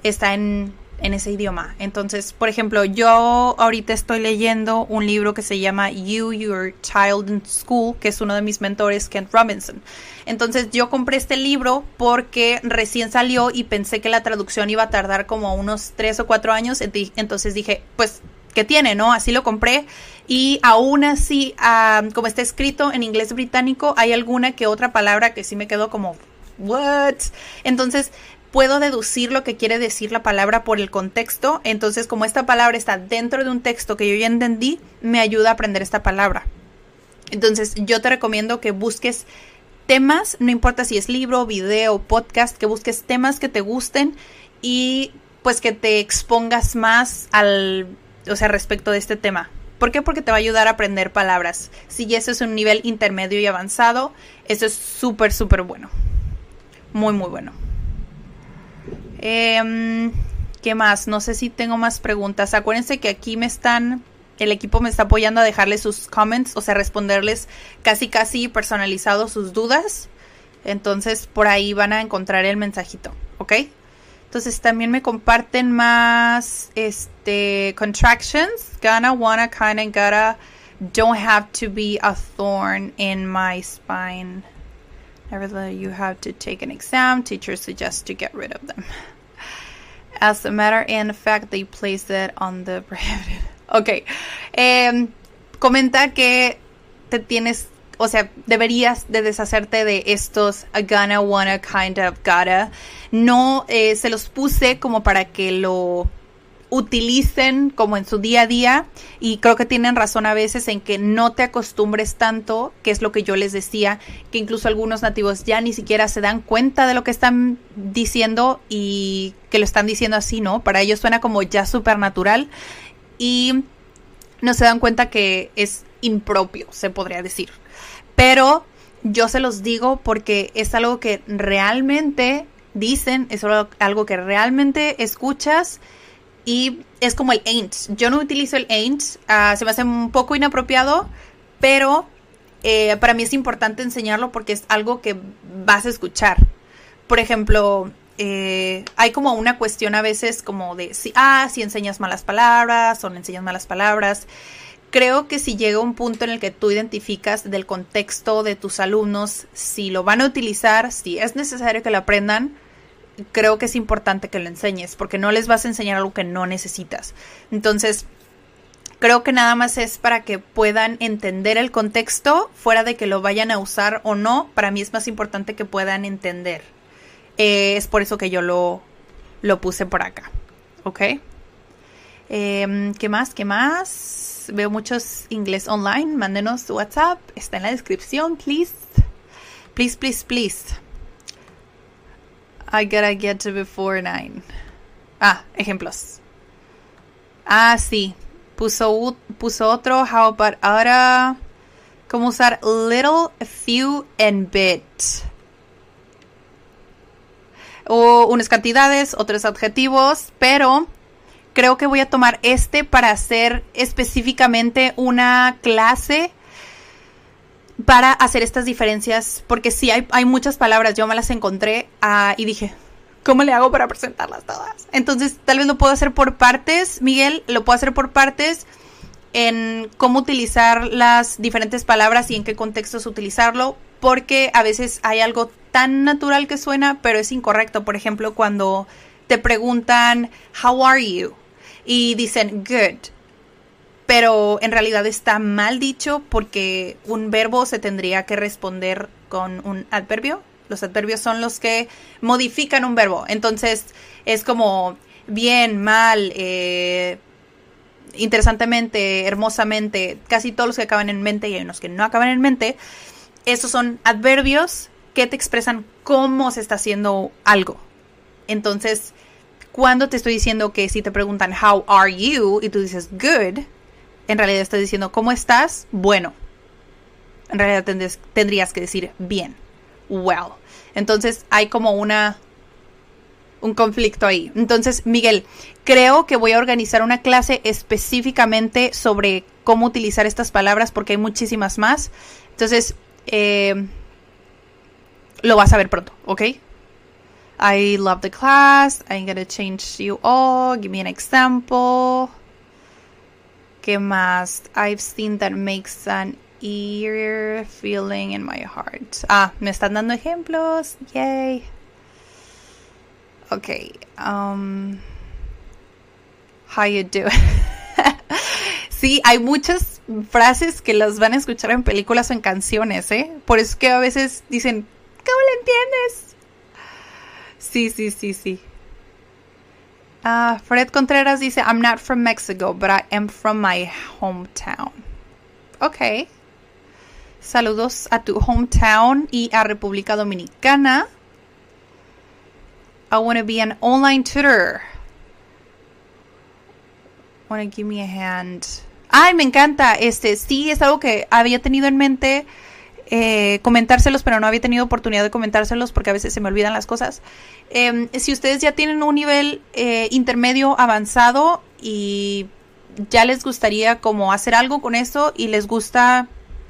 está en, ese idioma. Entonces, por ejemplo, yo ahorita estoy leyendo un libro que se llama You, Your Child in School, que es uno de mis mentores, Kent Robinson. Entonces, yo compré este libro porque recién salió y pensé que la traducción iba a tardar como unos tres o cuatro años. Entonces dije, pues, ¿qué tiene, no? Así lo compré. Y aún así, como está escrito en inglés británico, hay alguna que otra palabra que sí me quedó como, ¿what? Entonces, puedo deducir lo que quiere decir la palabra por el contexto. Entonces, como esta palabra está dentro de un texto que yo ya entendí, me ayuda a aprender esta palabra. Entonces, yo te recomiendo que busques temas, no importa si es libro, video, podcast, que busques temas que te gusten y pues que te expongas más al, o sea, respecto de este tema. ¿Por qué? Porque te va a ayudar a aprender palabras. Si ese es un nivel intermedio y avanzado, eso es súper, súper bueno. Muy, muy bueno. Eh, ¿Qué más? No sé si tengo más preguntas. Acuérdense que aquí me están, el equipo me está apoyando a dejarles sus comments, o sea, responderles casi, casi personalizado sus dudas. Entonces, por ahí van a encontrar el mensajito, ¿ok? Entonces, también me comparten más, este, contractions. Gonna, wanna, kinda, gotta, don't have to be a thorn in my spine. Nevertheless, you have to take an exam. Teachers suggest to get rid of them. As a matter in fact, they placed it on the prohibited. Ok. Eh, comenta que te tienes, o sea, deberías de deshacerte de estos a gonna, wanna, kind of, gotta. No eh, se los puse como para que lo utilicen como en su día a día y creo que tienen razón a veces en que no te acostumbres tanto, que es lo que yo les decía, que incluso algunos nativos ya ni siquiera se dan cuenta de lo que están diciendo y que lo están diciendo así, ¿no? Para ellos suena como ya súper natural y no se dan cuenta que es impropio, se podría decir. Pero yo se los digo porque es algo que realmente dicen, es algo que realmente escuchas y es como el ain't. Yo no utilizo el ain't, uh, se me hace un poco inapropiado, pero eh, para mí es importante enseñarlo porque es algo que vas a escuchar. Por ejemplo, eh, hay como una cuestión a veces como de si, ah, si enseñas malas palabras o no enseñas malas palabras. Creo que si llega un punto en el que tú identificas del contexto de tus alumnos, si lo van a utilizar, si es necesario que lo aprendan, creo que es importante que lo enseñes, porque no les vas a enseñar algo que no necesitas. Entonces, creo que nada más es para que puedan entender el contexto, fuera de que lo vayan a usar o no, para mí es más importante que puedan entender. Eh, es por eso que yo lo, lo puse por acá. ¿Ok? Em, ¿Qué más? ¿Qué más? Veo muchos inglés online. Mándenos WhatsApp. Está en la descripción, please. Please, please, please. I gotta get to before nine. Ah, ejemplos. Ah, sí. Puso, puso otro. How about ahora? ¿Cómo usar little, few, and bit? O unas cantidades, otros adjetivos, pero creo que voy a tomar este para hacer específicamente una clase para hacer estas diferencias, porque sí hay, hay muchas palabras, yo me las encontré uh, y dije, ¿cómo le hago para presentarlas todas? Entonces, tal vez lo puedo hacer por partes, Miguel, lo puedo hacer por partes en cómo utilizar las diferentes palabras y en qué contextos utilizarlo, porque a veces hay algo tan natural que suena, pero es incorrecto. Por ejemplo, cuando te preguntan, How are you? Y dicen, Good pero en realidad está mal dicho porque un verbo se tendría que responder con un adverbio. Los adverbios son los que modifican un verbo. Entonces es como bien, mal, eh, interesantemente, hermosamente, casi todos los que acaban en mente y hay unos que no acaban en mente. Esos son adverbios que te expresan cómo se está haciendo algo. Entonces, cuando te estoy diciendo que si te preguntan how are you y tú dices good, en realidad estás diciendo, ¿cómo estás? Bueno. En realidad tendrías, que decir bien. Well. Entonces hay como una un conflicto ahí. Entonces, Miguel, creo que voy a organizar una clase específicamente sobre cómo utilizar estas palabras porque hay muchísimas más. Entonces, eh, lo vas a ver pronto, ¿ok? I love the class. I'm gonna change you all. Give me an example. ¿Qué más? I've seen that makes an ear feeling in my heart. Ah, me están dando ejemplos. Yay. Ok. Um, how you do? sí, hay muchas frases que las van a escuchar en películas o en canciones, ¿eh? Por eso que a veces dicen, ¿cómo le entiendes? Sí, sí, sí, sí. Uh, Fred Contreras dice, I'm not from Mexico, but I am from my hometown. Ok. Saludos a tu hometown y a República Dominicana. I want to be an online tutor. Want to give me a hand. Ay, me encanta. Este, sí, es algo que había tenido en mente eh, comentárselos, pero no había tenido oportunidad de comentárselos porque a veces se me olvidan las cosas. Em, si ustedes ya tienen un nivel eh, intermedio avanzado y ya les gustaría como hacer algo con eso y les gusta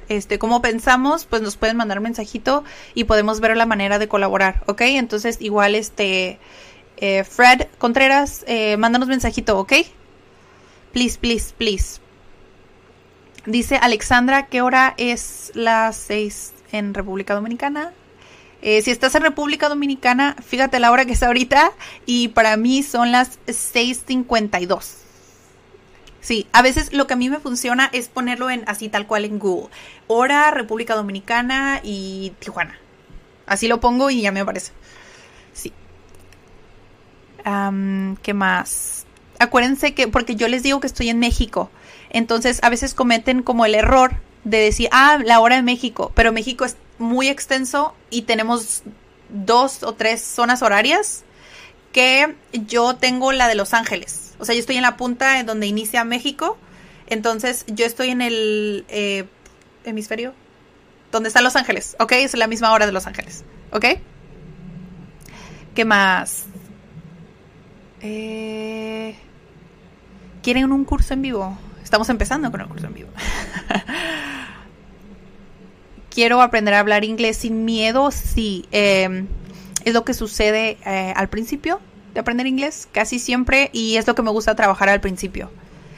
este cómo pensamos, pues nos pueden mandar un mensajito y podemos ver la manera de colaborar, ¿ok? Entonces igual este eh, Fred Contreras, eh, mándanos mensajito, ¿ok? Please, please, please. Dice Alexandra, ¿qué hora es las 6 en República Dominicana? Eh, si estás en República Dominicana, fíjate la hora que es ahorita y para mí son las 6.52. Sí, a veces lo que a mí me funciona es ponerlo en así tal cual en Google. Hora, República Dominicana y Tijuana. Así lo pongo y ya me aparece. Sí. ¿Qué más? acuérdense que, porque yo les digo que estoy en México, entonces a veces cometen como el error de decir, ah, la hora de México, pero México es muy extenso y tenemos dos o tres zonas horarias que yo tengo la de Los Ángeles. O sea, yo estoy en la punta en donde inicia México. Entonces, yo estoy en el eh, hemisferio donde está Los Ángeles. ¿Ok? Es la misma hora de Los Ángeles. ¿Ok? ¿Qué más? Eh, ¿Quieren un curso en vivo? Estamos empezando con el curso en vivo. Quiero aprender a hablar inglés sin miedo, sí. Eh, es lo que sucede eh, al principio de aprender inglés, casi siempre, y es lo que me gusta trabajar al principio.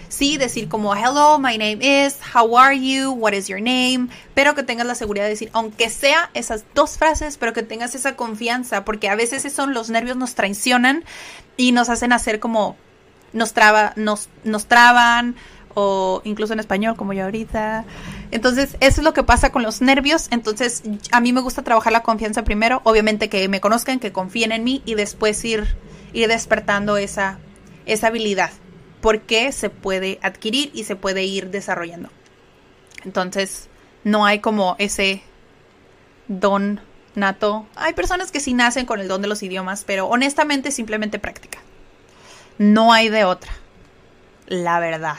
Sí, decir como hello, my name is, how are you, what is your name, pero que tengas la seguridad de decir, aunque sea esas dos frases, pero que tengas esa confianza, porque a veces son los nervios nos traicionan y nos hacen hacer como nos traba, nos, nos traban, o incluso en español, como yo ahorita. Entonces, eso es lo que pasa con los nervios. Entonces, a mí me gusta trabajar la confianza primero, obviamente que me conozcan, que confíen en mí y después ir, ir despertando esa, esa habilidad, porque se puede adquirir y se puede ir desarrollando. Entonces, no hay como ese don nato. Hay personas que sí nacen con el don de los idiomas, pero honestamente simplemente práctica. No hay de otra. La verdad.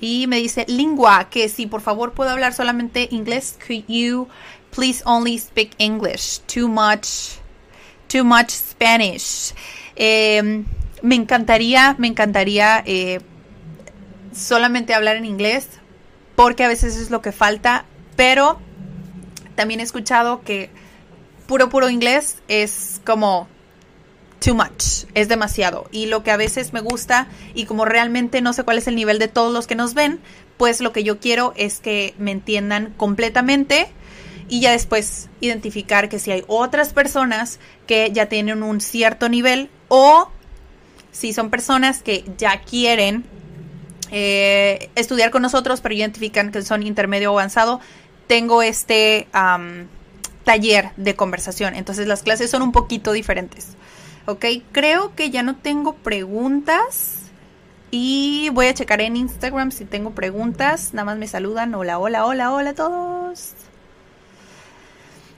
Y me dice lingua, que si por favor puedo hablar solamente inglés, could you please only speak English? Too much, too much Spanish. Em, me encantaría, me encantaría eh, solamente hablar en inglés, porque a veces es lo que falta, pero también he escuchado que puro, puro inglés es como too much, es demasiado. Y lo que a veces me gusta, y como realmente no sé cuál es el nivel de todos los que nos ven, pues lo que yo quiero es que me entiendan completamente y ya después identificar que si hay otras personas que ya tienen un cierto nivel o si son personas que ya quieren eh, estudiar con nosotros pero identifican que son intermedio o avanzado, tengo este taller de conversación. Entonces las clases son un poquito diferentes. Ok, creo que ya no tengo preguntas. Y voy a checar en Instagram si tengo preguntas. Nada más me saludan. Hola, hola, hola, hola a todos.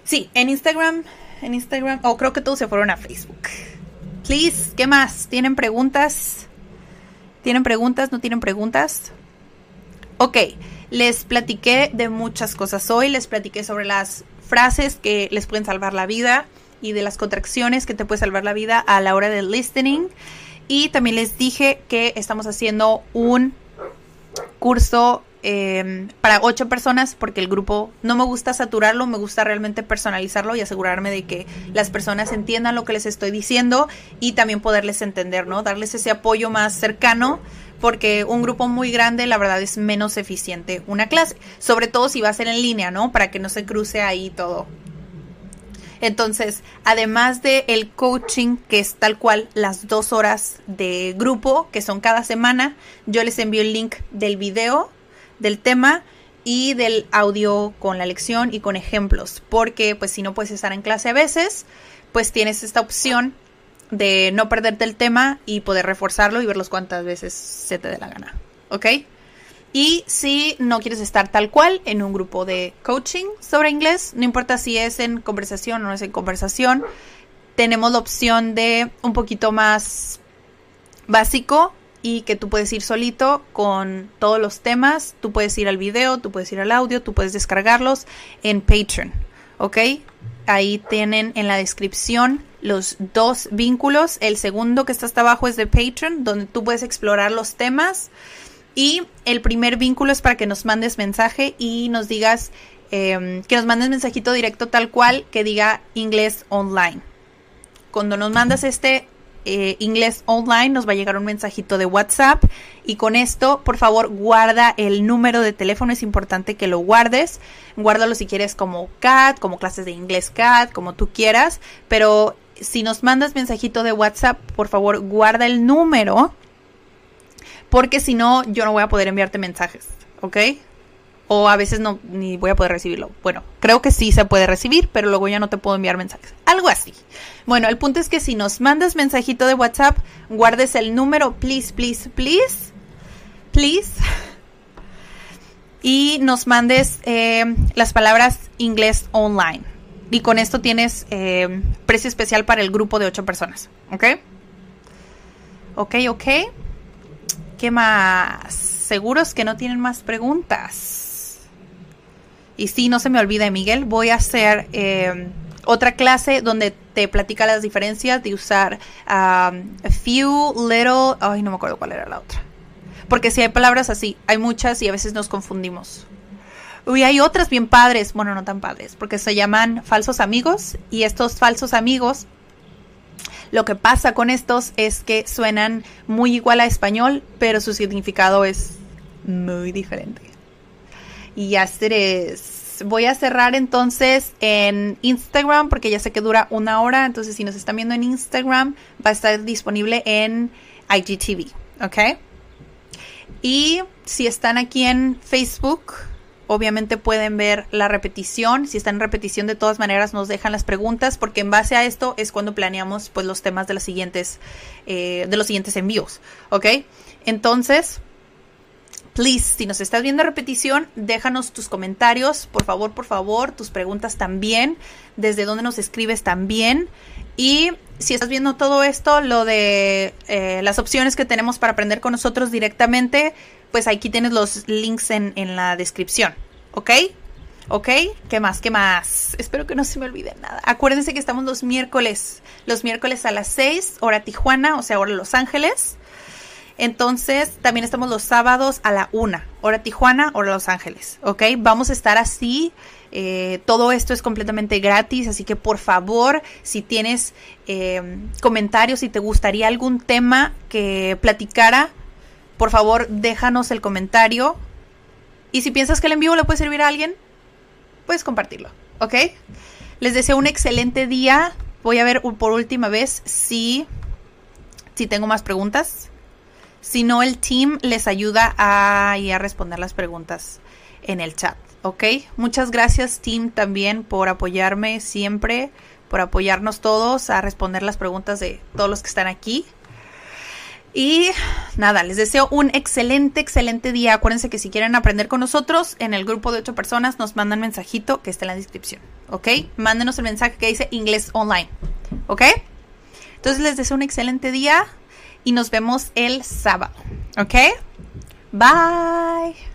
Sí, en Instagram. En Instagram. Oh, creo que todos se fueron a Facebook. Please, ¿qué más? ¿Tienen preguntas? ¿Tienen preguntas? ¿No tienen preguntas? Ok, les platiqué de muchas cosas hoy. Les platiqué sobre las frases que les pueden salvar la vida y de las contracciones que te puede salvar la vida a la hora del listening. Y también les dije que estamos haciendo un curso em, para ocho personas porque el grupo no me gusta saturarlo, me gusta realmente personalizarlo y asegurarme de que las personas entiendan lo que les estoy diciendo y también poderles entender, ¿no? Darles ese apoyo más cercano porque un grupo muy grande la verdad es menos eficiente una clase, sobre todo si va a ser en línea, ¿no? Para que no se cruce ahí todo entonces, además de el coaching, que es tal cual las dos horas de grupo, que son cada semana, yo les envío el link del video, del tema y del audio con la lección y con ejemplos, porque pues si no puedes estar en clase a veces, pues tienes esta opción de no perderte el tema y poder reforzarlo y verlos cuantas veces se te dé la gana. ¿Ok? Y si no quieres estar tal cual en un grupo de coaching sobre inglés, no importa si es en conversación o no es en conversación, tenemos la opción de un poquito más básico y que tú puedes ir solito con todos los temas. Tú puedes ir al video, tú puedes ir al audio, tú puedes descargarlos en Patreon. ¿Ok? Ahí tienen en la descripción los dos vínculos. El segundo que está hasta abajo es de Patreon, donde tú puedes explorar los temas y el primer vínculo es para que nos mandes mensaje y nos digas, em, que nos mandes mensajito directo tal cual que diga inglés online. Cuando nos mandas este eh, inglés online nos va a llegar un mensajito de WhatsApp y con esto por favor guarda el número de teléfono, es importante que lo guardes, guárdalo si quieres como CAT, como clases de inglés CAT, como tú quieras, pero si nos mandas mensajito de WhatsApp, por favor guarda el número porque si no, yo no voy a poder enviarte mensajes, ¿ok? o a veces no ni voy a poder recibirlo. Bueno, creo que sí se puede recibir, pero luego ya no te puedo enviar mensajes. Algo así. Bueno, el punto es que si nos mandas mensajito de WhatsApp, guardes el número, please, please, please, please. Y nos mandes eh, las palabras inglés online. Y con esto tienes eh, precio especial para el grupo de ocho personas. ¿Ok? Ok, ok. ¿Qué más? Seguros que no tienen más preguntas. Y sí, no se me olvide, Miguel, voy a hacer eh, otra clase donde te platica las diferencias de usar a few, little. Ay, no me acuerdo cuál era la otra. Porque si hay palabras así, hay muchas y a veces nos confundimos. Uy, hay otras bien padres, bueno, no tan padres, porque se llaman falsos amigos y estos falsos amigos, lo que pasa con estos es que suenan muy igual a español, pero su significado es muy diferente. Y ya es. Voy a cerrar entonces en Instagram porque ya sé que dura una hora, entonces si nos están viendo en Instagram va a estar disponible en IGTV, ¿ok? Y si están aquí en Facebook, obviamente pueden ver la repetición. Si están en repetición, de todas maneras nos dejan las preguntas, porque en base a esto es cuando planeamos pues los temas de siguientes, eh, de los siguientes envíos. ¿Ok? Entonces, please, si nos estás viendo repetición, déjanos tus comentarios, por favor, por favor, tus preguntas también, desde dónde nos escribes también. Y si estás viendo todo esto, lo de eh, las opciones que tenemos para aprender con nosotros directamente, pues aquí tienes los links en, en la descripción. ¿Ok? ¿Ok? ¿Qué más? ¿Qué más? Espero que no se me olvide nada. Acuérdense que estamos los miércoles. Los miércoles a las 6, hora Tijuana, o sea, hora Los Ángeles. Entonces, también estamos los sábados a la 1, hora Tijuana, hora Los Ángeles. ¿Ok? Vamos a estar así. Eh, todo esto es completamente gratis, así que por favor, si tienes eh, comentarios, si te gustaría algún tema que platicara, por favor déjanos el comentario. Y si piensas que el en vivo le puede servir a alguien, puedes compartirlo, ¿ok? Les deseo un excelente día. Voy a ver por última vez si, si tengo más preguntas. Si no, el team les ayuda a, a responder las preguntas en el chat. ¿ok? Muchas gracias team también por apoyarme siempre, por apoyarnos todos a responder las preguntas de todos los que están aquí. Y nada, les deseo un excelente, excelente día. Acuérdense que si quieren aprender con nosotros, en el grupo de ocho personas nos mandan mensajito que está en la descripción, ¿ok? Mándenos el mensaje que dice inglés online, ¿ok? Entonces les deseo un excelente día y nos vemos el sábado, ¿ok? Bye.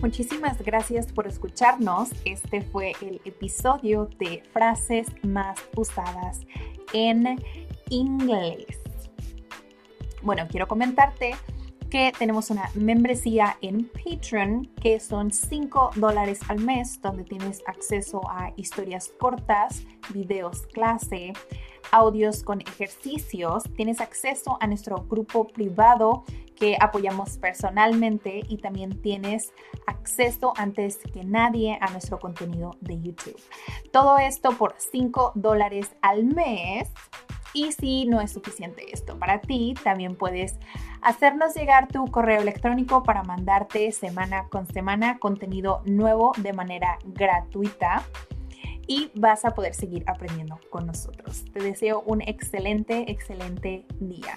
Muchísimas gracias por escucharnos. Este fue el episodio de frases más usadas en inglés. Bueno, quiero comentarte que tenemos una membresía en Patreon que son 5 dólares al mes donde tienes acceso a historias cortas, videos clase, audios con ejercicios, tienes acceso a nuestro grupo privado que apoyamos personalmente y también tienes acceso antes que nadie a nuestro contenido de YouTube. Todo esto por 5 dólares al mes. Y si no es suficiente esto para ti, también puedes hacernos llegar tu correo electrónico para mandarte semana con semana contenido nuevo de manera gratuita y vas a poder seguir aprendiendo con nosotros. Te deseo un excelente, excelente día.